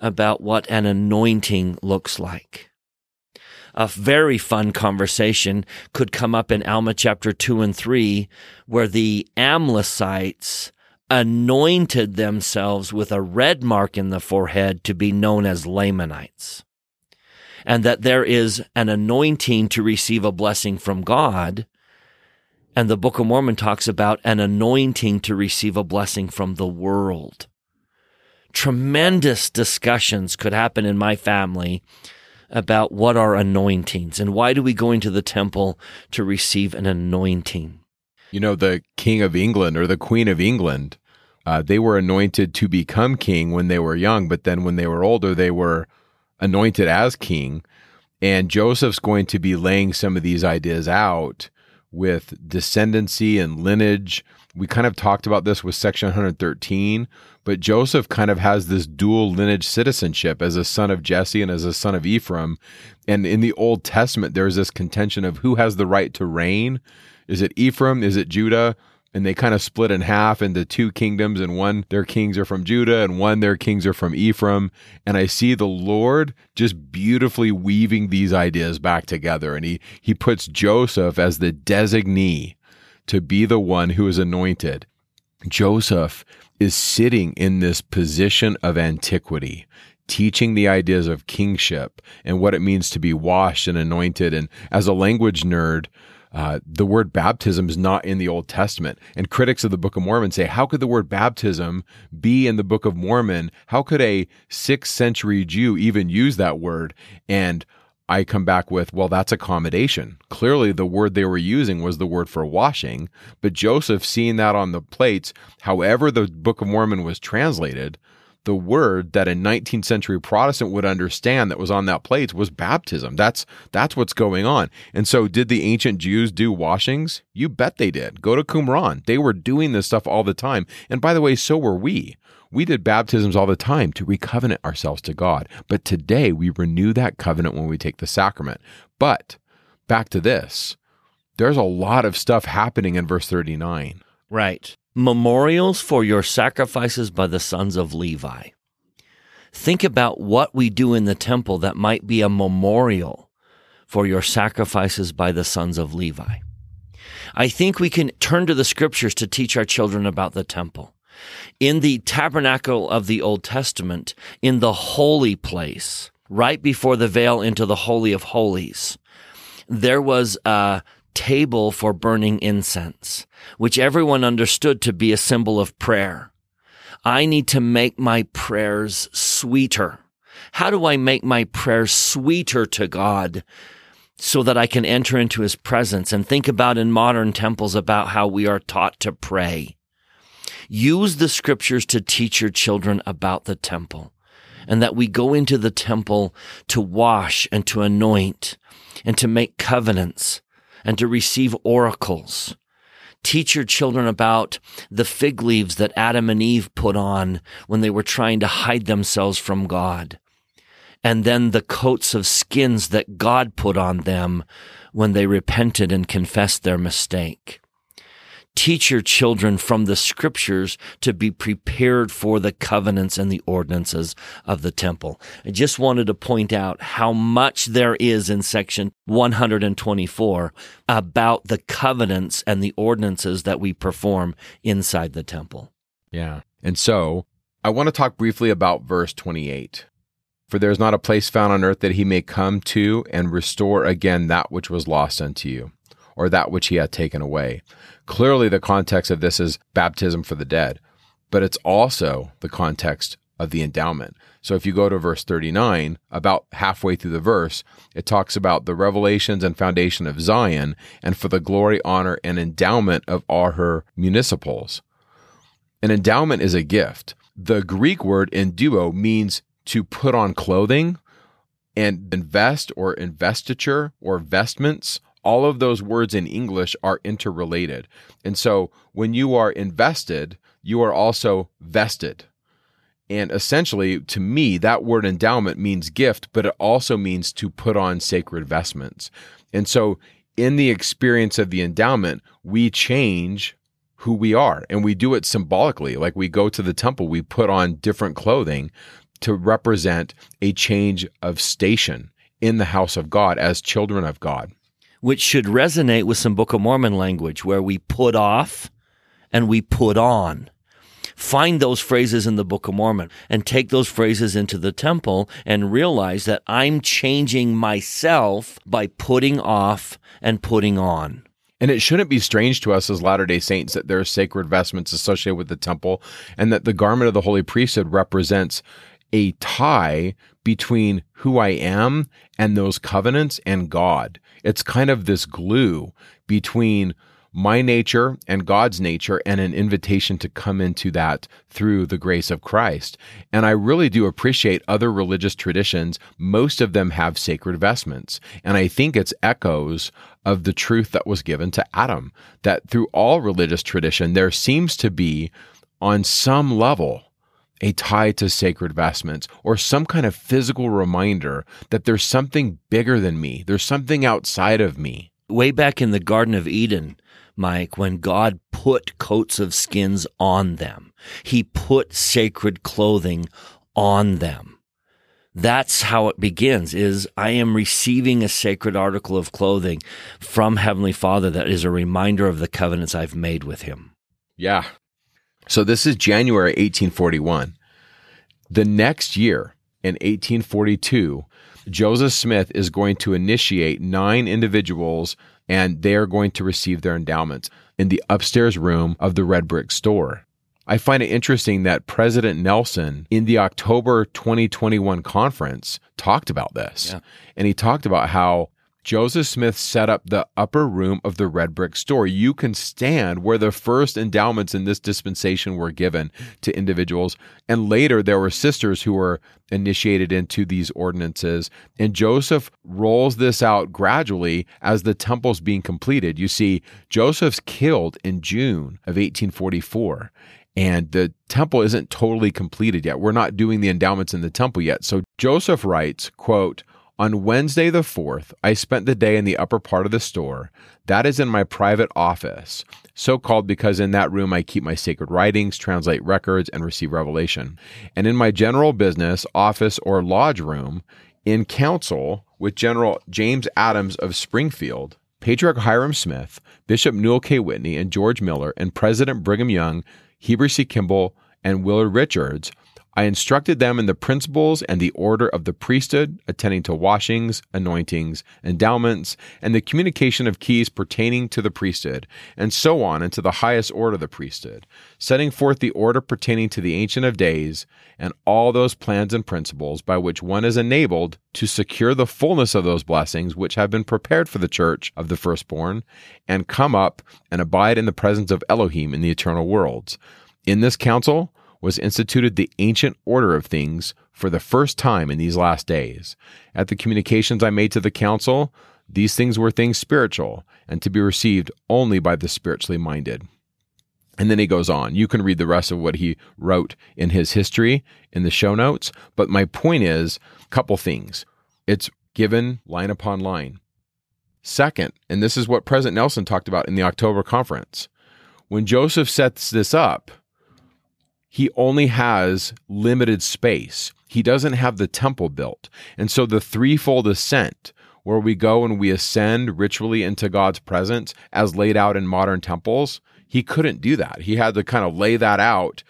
S1: about what an anointing looks like. A very fun conversation could come up in Alma chapter 2 and 3, where the Amlicites anointed themselves with a red mark in the forehead to be known as Lamanites. And that there is an anointing to receive a blessing from God. And the Book of Mormon talks about an anointing to receive a blessing from the world. Tremendous discussions could happen in my family about what are anointings and why do we go into the temple to receive an anointing.
S2: You know, the King of England or the Queen of England, uh, they were anointed to become king when they were young, but then when they were older, they were anointed as king. And Joseph's going to be laying some of these ideas out with descendancy and lineage. We kind of talked about this with section 113, but Joseph kind of has this dual lineage citizenship as a son of Jesse and as a son of Ephraim. And in the Old Testament, there's this contention of who has the right to reign. Is it Ephraim? Is it Judah? And they kind of split in half into two kingdoms, and one their kings are from Judah, and one their kings are from Ephraim. And I see the Lord just beautifully weaving these ideas back together. And he he puts Joseph as the designee to be the one who is anointed. Joseph is sitting in this position of antiquity teaching the ideas of kingship and what it means to be washed and anointed. And as a language nerd, uh, the word baptism is not in the Old Testament. And critics of the Book of Mormon say, how could the word baptism be in the Book of Mormon? How could a sixth century Jew even use that word? And I come back with, well, that's accommodation. Clearly, the word they were using was the word for washing, but Joseph, seeing that on the plates, however the Book of Mormon was translated, the word that a 19th century Protestant would understand that was on that plate was baptism. That's that's what's going on. And so did the ancient Jews do washings? You bet they did. Go to Qumran. They were doing this stuff all the time. And by the way, so were we. We did baptisms all the time to recovenant ourselves to God. But today we renew that covenant when we take the sacrament. But back to this. There's a lot of stuff happening in verse 39.
S1: Right memorials for your sacrifices by the sons of Levi. Think about what we do in the temple that might be a memorial for your sacrifices by the sons of Levi. I think we can turn to the scriptures to teach our children about the temple. In the tabernacle of the Old Testament, in the holy place, right before the veil into the Holy of Holies, there was a table for burning incense, which everyone understood to be a symbol of prayer. I need to make my prayers sweeter. How do I make my prayers sweeter to God so that I can enter into his presence and think about in modern temples about how we are taught to pray? Use the scriptures to teach your children about the temple and that we go into the temple to wash and to anoint and to make covenants and to receive oracles. Teach your children about the fig leaves that Adam and Eve put on when they were trying to hide themselves from God. And then the coats of skins that God put on them when they repented and confessed their mistake teach your children from the scriptures to be prepared for the covenants and the ordinances of the temple. I just wanted to point out how much there is in section 124 about the covenants and the ordinances that we perform inside the temple.
S2: Yeah. And so I want to talk briefly about verse 28. For there is not a place found on earth that he may come to and restore again that which was lost unto you, or that which he had taken away. Clearly, the context of this is baptism for the dead, but it's also the context of the endowment. So if you go to verse 39, about halfway through the verse, it talks about the revelations and foundation of Zion and for the glory, honor, and endowment of all her municipals. An endowment is a gift. The Greek word enduo means to put on clothing And invest or investiture or vestments, all of those words in English are interrelated. And so when you are invested, you are also vested. And essentially, to me, that word endowment means gift, but it also means to put on sacred vestments. And so, in the experience of the endowment, we change who we are and we do it symbolically. Like we go to the temple, we put on different clothing to represent a change of station in the house of God as children of God.
S1: Which should resonate with some Book of Mormon language where we put off and we put on find those phrases in the Book of Mormon and take those phrases into the temple and realize that I'm changing myself by putting off and putting on.
S2: And it shouldn't be strange to us as Latter day Saints that there are sacred vestments associated with the temple and that the garment of the holy priesthood represents a tie between who I am and those covenants and God. It's kind of this glue between my nature and God's nature and an invitation to come into that through the grace of Christ. And I really do appreciate other religious traditions. Most of them have sacred vestments. And I think it's echoes of the truth that was given to Adam, that through all religious tradition, there seems to be, on some level, a tie to sacred vestments or some kind of physical reminder that there's something bigger than me, there's something outside of me.
S1: Way back in the Garden of Eden, Mike, when God put coats of skins on them. He put sacred clothing on them. That's how it begins is I am receiving a sacred article of clothing from Heavenly Father that is a reminder of the covenants I've made with him.
S2: Yeah. So this is January 1841. The next year in 1842, Joseph Smith is going to initiate nine individuals and they are going to receive their endowments in the upstairs room of the red brick store. I find it interesting that President Nelson in the October 2021 conference talked about this. Yeah. And he talked about how Joseph Smith set up the upper room of the red brick store. You can stand where the first endowments in this dispensation were given to individuals. And later there were sisters who were initiated into these ordinances. And Joseph rolls this out gradually as the temple's being completed. You see, Joseph's killed in June of 1844 and the temple isn't totally completed yet. We're not doing the endowments in the temple yet. So Joseph writes, quote, on Wednesday the 4th, I spent the day in the upper part of the store. That is in my private office, so called because in that room I keep my sacred writings, translate records, and receive revelation. And in my general business, office, or lodge room, in council with General James Adams of Springfield, Patriarch Hyrum Smith, Bishop Newel K. Whitney, and George Miller, and President Brigham Young, Heber C. Kimball, and Willard Richards I instructed them in the principles and the order of the priesthood, attending to washings, anointings, endowments, and the communication of keys pertaining to the priesthood, and so on into the highest order of the priesthood, setting forth the order pertaining to the Ancient of Days, and all those plans and principles by which one is enabled to secure the fullness of those blessings which have been prepared for the church of the firstborn, and come up and abide in the presence of Elohim in the eternal worlds. In this council, was instituted the ancient order of things for the first time in these last days. At the communications I made to the council, these things were things spiritual and to be received only by the spiritually minded. And then he goes on. You can read the rest of what he wrote in his history in the show notes. But my point is a couple things. It's given line upon line. Second, and this is what President Nelson talked about in the October conference, when Joseph sets this up, he only has limited space. He doesn't have the temple built. And so the threefold ascent, where we go and we ascend ritually into God's presence as laid out in modern temples, he couldn't do that. He had to kind of lay that out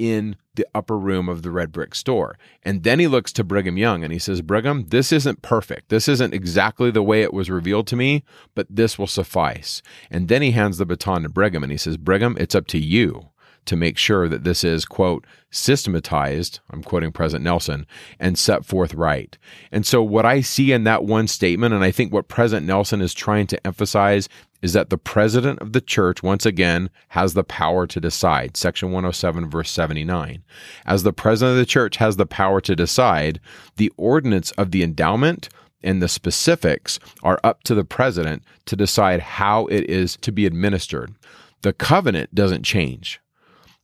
S2: in the upper room of the red brick store. And then he looks to Brigham Young and he says, Brigham, this isn't perfect. This isn't exactly the way it was revealed to me, but this will suffice. And then he hands the baton to Brigham and he says, Brigham, it's up to you to make sure that this is, quote, systematized, I'm quoting President Nelson, and set forth right. And so, what I see in that one statement, and I think what President Nelson is trying to emphasize is that the president of the church, once again, has the power to decide. Section 107, verse 79. As the president of the church has the power to decide, the ordinance of the endowment and the specifics are up to the president to decide how it is to be administered. The covenant doesn't change,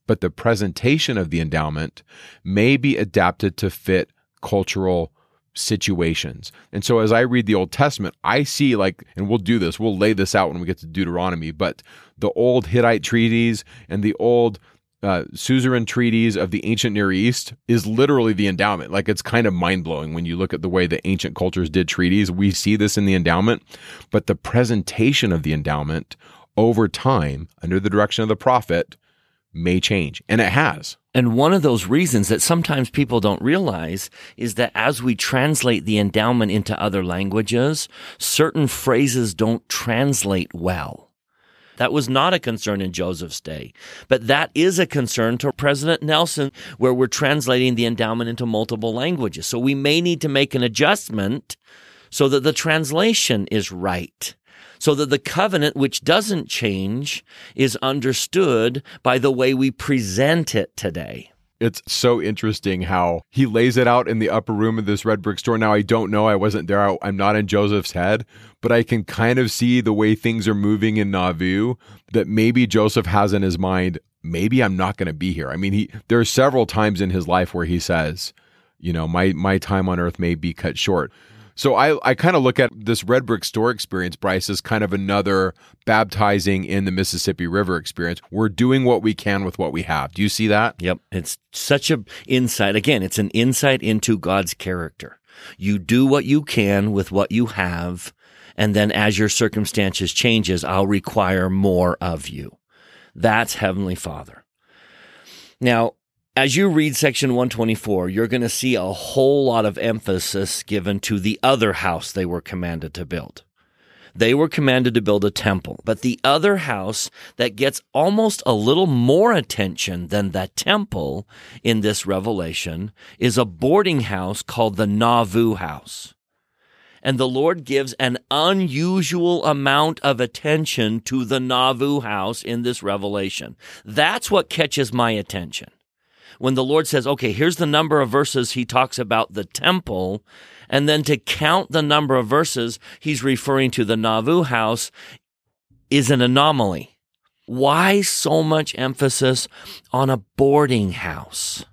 S2: but the presentation of the endowment may be adapted to fit cultural situations. And so as I read the Old Testament, I see like, and we'll do this, we'll lay this out when we get to Deuteronomy, but the old Hittite treaties and the old uh, suzerain treaties of the ancient Near East is literally the endowment. Like it's kind of mind blowing when you look at the way the ancient cultures did treaties. We see this in the endowment, but the presentation of the endowment over time under the direction of the prophet may change, and it has.
S1: And one of those reasons that sometimes people don't realize is that as we translate the endowment into other languages, certain phrases don't translate well. That was not a concern in Joseph's day, but that is a concern to President Nelson, where we're translating the endowment into multiple languages. So we may need to make an adjustment so that the translation is right so that the covenant, which doesn't change, is understood by the way we present it today.
S2: It's so interesting how he lays it out in the upper room of this red brick store. Now, I don't know. I wasn't there. I'm not in Joseph's head, but I can kind of see the way things are moving in Nauvoo that maybe Joseph has in his mind, maybe I'm not going to be here. I mean, he there are several times in his life where he says, you know, my my time on earth may be cut short. So I, I kind of look at this red brick store experience, Bryce, as kind of another baptizing in the Mississippi River experience. We're doing what we can with what we have. Do you see that?
S1: Yep. It's such a insight. Again, it's an insight into God's character. You do what you can with what you have. And then as your circumstances changes, I'll require more of you. That's Heavenly Father. Now, as you read section 124, you're going to see a whole lot of emphasis given to the other house they were commanded to build. They were commanded to build a temple, but the other house that gets almost a little more attention than that temple in this revelation is a boarding house called the Nauvoo house. And the Lord gives an unusual amount of attention to the Nauvoo house in this revelation. That's what catches my attention when the Lord says, okay, here's the number of verses he talks about the temple, and then to count the number of verses he's referring to the Nauvoo house is an anomaly. Why so much emphasis on a boarding house?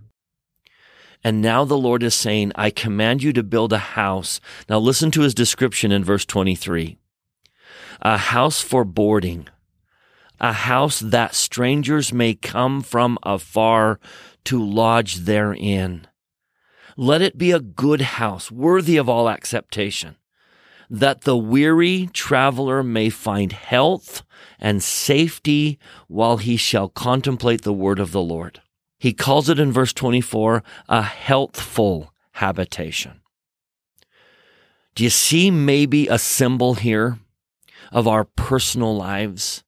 S1: And now the Lord is saying, I command you to build a house. Now listen to his description in verse 23 a house for boarding, a house that strangers may come from afar to lodge therein. Let it be a good house, worthy of all acceptation, that the weary traveler may find health and safety while he shall contemplate the word of the Lord. He calls it in verse 24 a healthful habitation. Do you see maybe a symbol here of our personal lives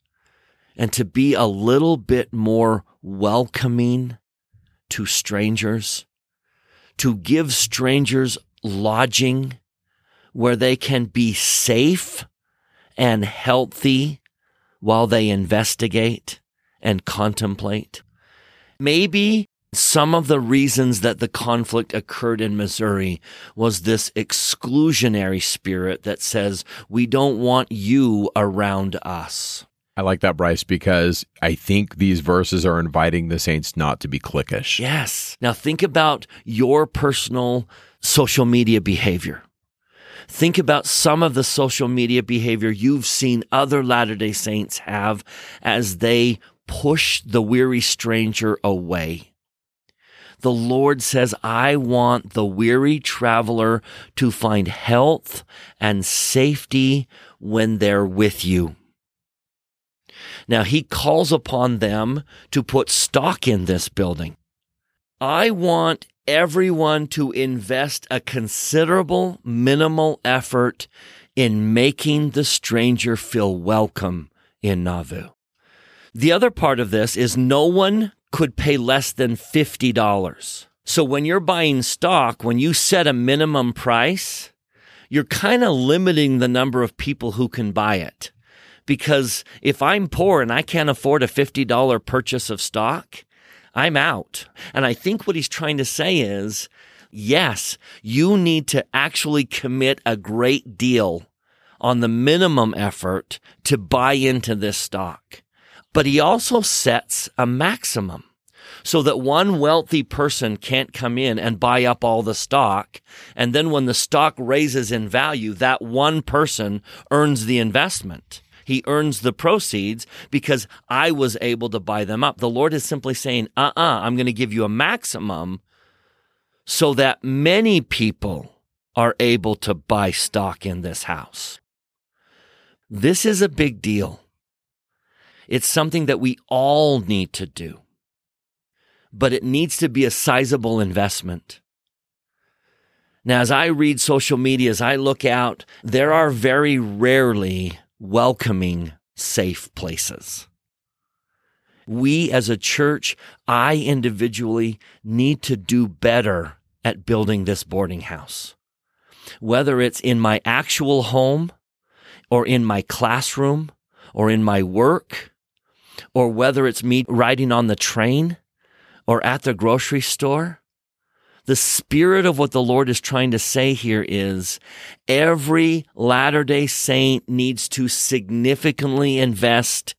S1: and to be a little bit more welcoming to strangers, to give strangers lodging where they can be safe and healthy while they investigate and contemplate. Maybe some of the reasons that the conflict occurred in Missouri was this exclusionary spirit that says, we don't want you around us.
S2: I like that, Bryce, because I think these verses are inviting the saints not to be cliquish.
S1: Yes. Now think about your personal social media behavior. Think about some of the social media behavior you've seen other Latter day Saints have as they push the weary stranger away. The Lord says, I want the weary traveler to find health and safety when they're with you. Now he calls upon them to put stock in this building. I want everyone to invest a considerable minimal effort in making the stranger feel welcome in Nauvoo. The other part of this is no one could pay less than $50. So when you're buying stock, when you set a minimum price, you're kind of limiting the number of people who can buy it Because if I'm poor and I can't afford a $50 purchase of stock, I'm out. And I think what he's trying to say is, yes, you need to actually commit a great deal on the minimum effort to buy into this stock. But he also sets a maximum so that one wealthy person can't come in and buy up all the stock. And then when the stock raises in value, that one person earns the investment. He earns the proceeds because I was able to buy them up. The Lord is simply saying, uh uh-uh, uh, i am going to give you a maximum so that many people are able to buy stock in this house. This is a big deal. It's something that we all need to do, but it needs to be a sizable investment. Now, as I read social media, as I look out, there are very rarely welcoming, safe places. We as a church, I individually need to do better at building this boarding house. Whether it's in my actual home or in my classroom or in my work or whether it's me riding on the train or at the grocery store. The spirit of what the Lord is trying to say here is every Latter day Saint needs to significantly invest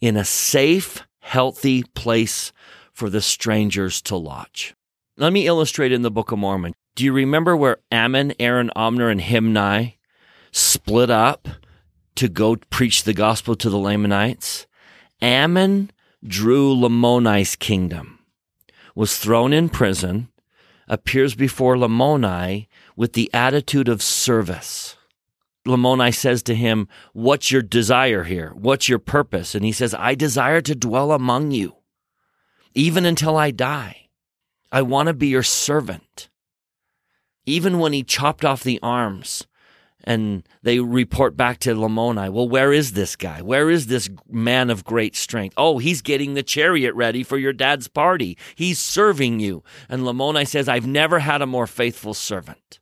S1: in a safe, healthy place for the strangers to lodge. Let me illustrate in the Book of Mormon. Do you remember where Ammon, Aaron, Omner, and Himni split up to go preach the gospel to the Lamanites? Ammon drew Lamoni's kingdom, was thrown in prison, appears before Lamoni with the attitude of service. Lamoni says to him, What's your desire here? What's your purpose? And he says, I desire to dwell among you, even until I die. I want to be your servant. Even when he chopped off the arms and they report back to Lamoni, well, where is this guy? Where is this man of great strength? Oh, he's getting the chariot ready for your dad's party. He's serving you. And Lamoni says, I've never had a more faithful servant.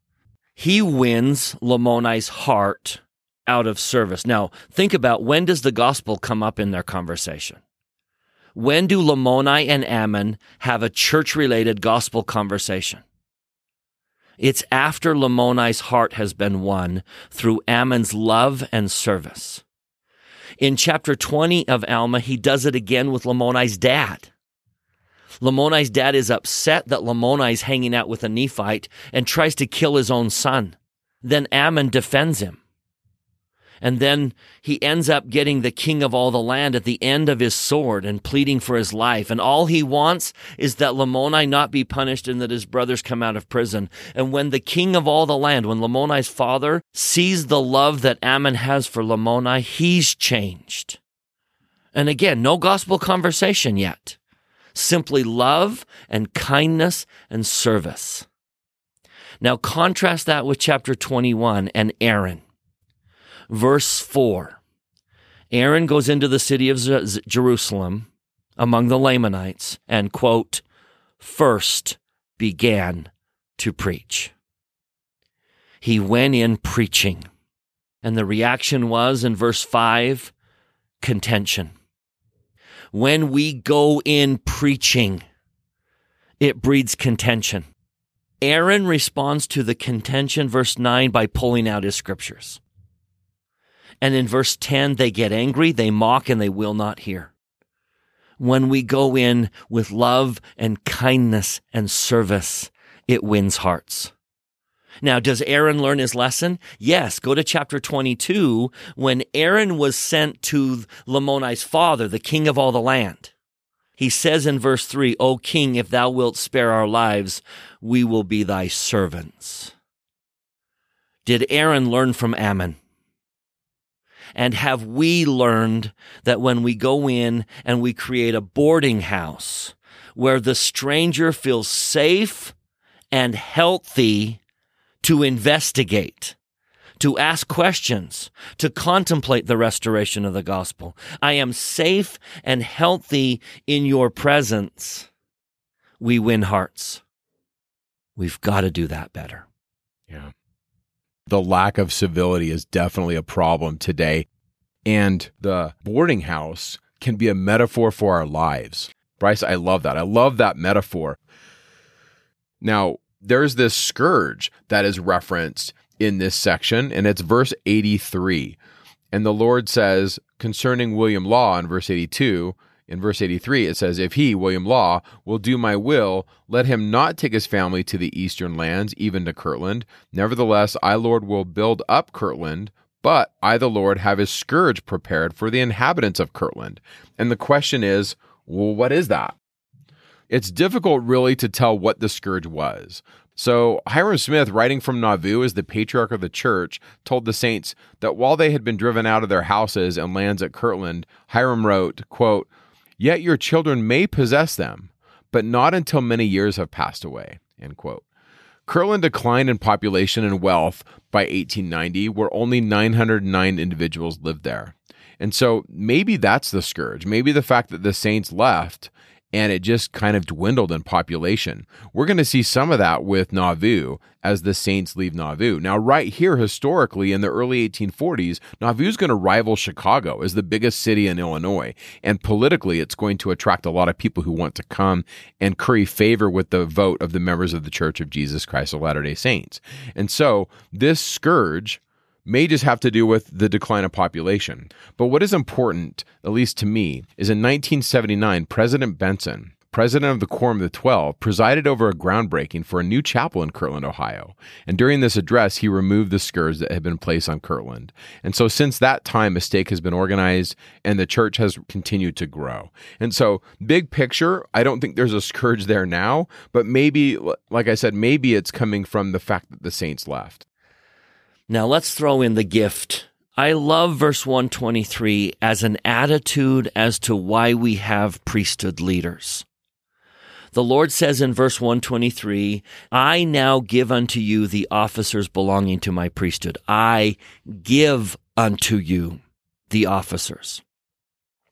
S1: He wins Lamoni's heart out of service. Now, think about when does the gospel come up in their conversation? When do Lamoni and Ammon have a church related gospel conversation? It's after Lamoni's heart has been won through Ammon's love and service. In chapter 20 of Alma, he does it again with Lamoni's dad. Lamoni's dad is upset that Lamoni's hanging out with a Nephite and tries to kill his own son. Then Ammon defends him. And then he ends up getting the king of all the land at the end of his sword and pleading for his life. And all he wants is that Lamoni not be punished and that his brothers come out of prison. And when the king of all the land, when Lamoni's father sees the love that Ammon has for Lamoni, he's changed. And again, no gospel conversation yet. Simply love and kindness and service. Now contrast that with chapter 21 and Aaron verse 4. Aaron goes into the city of Jerusalem among the Lamanites and, quote, first began to preach. He went in preaching. And the reaction was in verse 5 contention. When we go in preaching, it breeds contention. Aaron responds to the contention, verse 9, by pulling out his scriptures. And in verse 10, they get angry, they mock, and they will not hear. When we go in with love and kindness and service, it wins hearts. Now, does Aaron learn his lesson? Yes. Go to chapter 22 when Aaron was sent to Lamoni's father, the king of all the land. He says in verse 3, O king, if thou wilt spare our lives, we will be thy servants. Did Aaron learn from Ammon? And have we learned that when we go in and we create a boarding house where the stranger feels safe and healthy to investigate, to ask questions, to contemplate the restoration of the gospel. I am safe and healthy in your presence. We win hearts. We've got to do that better.
S2: Yeah the lack of civility is definitely a problem today. And the boarding house can be a metaphor for our lives. Bryce, I love that. I love that metaphor. Now, there's this scourge that is referenced in this section, and it's verse 83. And the Lord says concerning William Law in verse 82, in verse 83, it says, If he, William Law, will do my will, let him not take his family to the eastern lands, even to Kirtland. Nevertheless, I, Lord, will build up Kirtland, but I, the Lord, have his scourge prepared for the inhabitants of Kirtland. And the question is, well, what is that? It's difficult, really, to tell what the scourge was. So, Hyrum Smith, writing from Nauvoo as the patriarch of the church, told the saints that while they had been driven out of their houses and lands at Kirtland, Hyrum wrote, quote, Yet your children may possess them, but not until many years have passed away. End quote. Kirtland declined in population and wealth by 1890, where only 909 individuals lived there. And so maybe that's the scourge. Maybe the fact that the Saints left and it just kind of dwindled in population. We're going to see some of that with Nauvoo as the Saints leave Nauvoo. Now, right here, historically, in the early 1840s, Nauvoo is going to rival Chicago as the biggest city in Illinois. And politically, it's going to attract a lot of people who want to come and curry favor with the vote of the members of the Church of Jesus Christ of Latter day Saints. And so, this scourge may just have to do with the decline of population. But what is important, at least to me, is in 1979, President Benson, president of the Quorum of the Twelve, presided over a groundbreaking for a new chapel in Kirtland, Ohio. And during this address, he removed the scourge that had been placed on Kirtland. And so since that time, a stake has been organized and the church has continued to grow. And so, big picture, I don't think there's a scourge there now, but maybe, like I said, maybe it's coming from the fact that the saints left.
S1: Now let's throw in the gift. I love verse 123 as an attitude as to why we have priesthood leaders. The Lord says in verse 123, I now give unto you the officers belonging to my priesthood. I give unto you the officers.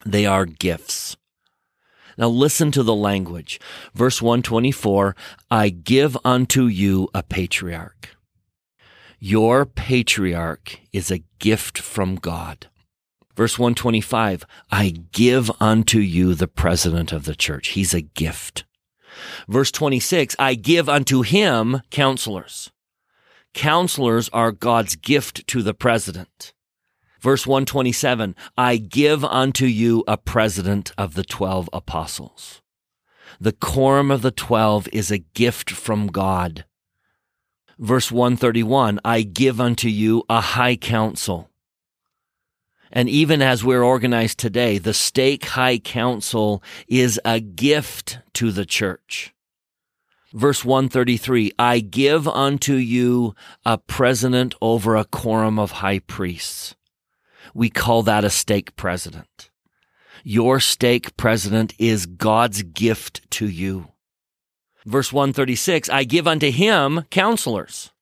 S1: They are gifts. Now listen to the language. Verse 124, I give unto you a patriarch. Your patriarch is a gift from God. Verse 125, I give unto you the president of the church. He's a gift. Verse 26, I give unto him counselors. Counselors are God's gift to the president. Verse 127, I give unto you a president of the 12 apostles. The quorum of the 12 is a gift from God. Verse 131 I give unto you a high council. And even as we're organized today, the stake high council is a gift to the church. Verse 133 I give unto you a president over a quorum of high priests. We call that a stake president. Your stake president is God's gift to you. Verse 136, I give unto him counselors.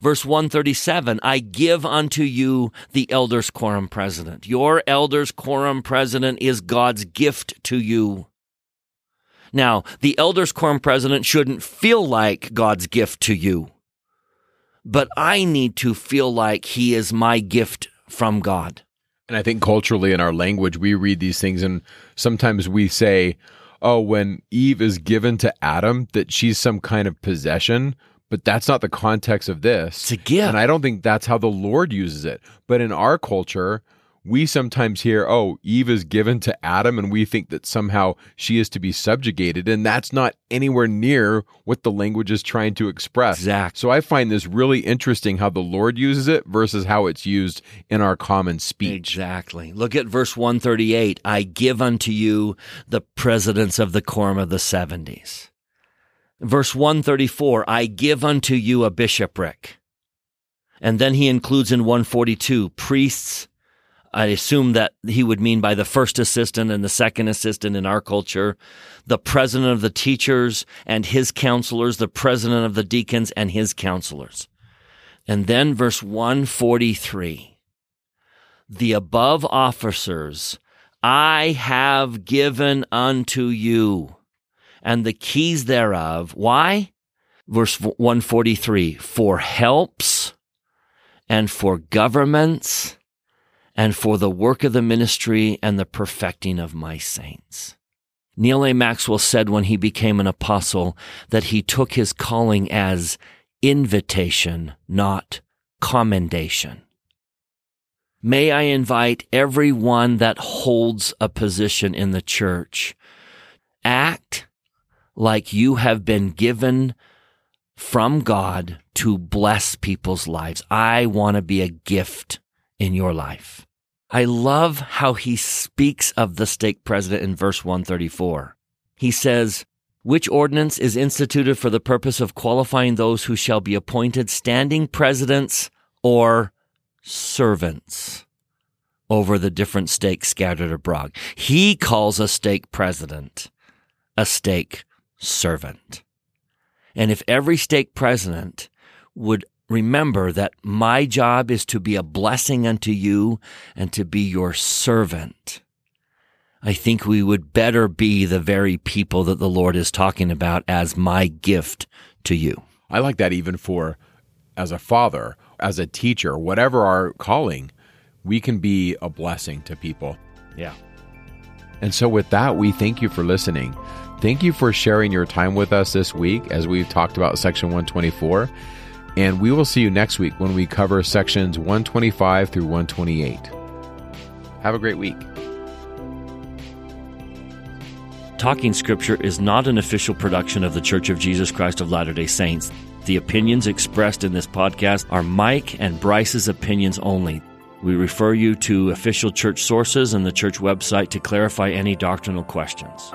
S1: Verse 137, I give unto you the elders quorum president. Your elders quorum president is God's gift to you. Now, the elders quorum president shouldn't feel like God's gift to you, but I need to feel like he is my gift from God.
S2: And I think culturally in our language, we read these things and sometimes we say, oh, when Eve is given to Adam, that she's some kind of possession. But that's not the context of this.
S1: It's a gift.
S2: And I don't think that's how the Lord uses it. But in our culture, we sometimes hear, oh, Eve is given to Adam, and we think that somehow she is to be subjugated. And that's not anywhere near what the language is trying to express.
S1: Exactly.
S2: So I find this really interesting how the Lord uses it versus how it's used in our common speech.
S1: Exactly. Look at verse 138 I give unto you the presidents of the quorum of the 70s. Verse 134 I give unto you a bishopric. And then he includes in 142 priests I assume that he would mean by the first assistant and the second assistant in our culture, the president of the teachers and his counselors, the president of the deacons and his counselors. And then verse 143 The above officers I have given unto you, and the keys thereof. Why? Verse 143 For helps and for governments and for the work of the ministry and the perfecting of my saints. Neal A. Maxwell said when he became an apostle that he took his calling as invitation, not commendation. May I invite everyone that holds a position in the church, act like you have been given from God to bless people's lives. I want to be a gift in your life. I love how he speaks of the stake president in verse 134. He says, which ordinance is instituted for the purpose of qualifying those who shall be appointed standing presidents or servants over the different stakes scattered abroad. He calls a stake president a stake servant. And if every stake president would remember that my job is to be a blessing unto you and to be your servant, I think we would better be the very people that the Lord is talking about as my gift to you.
S2: I like that even for as a father, as a teacher, whatever our calling, we can be a blessing to people.
S1: Yeah.
S2: And so, with that, we thank you for listening. Thank you for sharing your time with us this week as we've talked about section 124. And we will see you next week when we cover sections 125 through 128. Have a great week.
S1: Talking Scripture is not an official production of The Church of Jesus Christ of Latter day Saints. The opinions expressed in this podcast are Mike and Bryce's opinions only. We refer you to official church sources and the church website to clarify any doctrinal questions.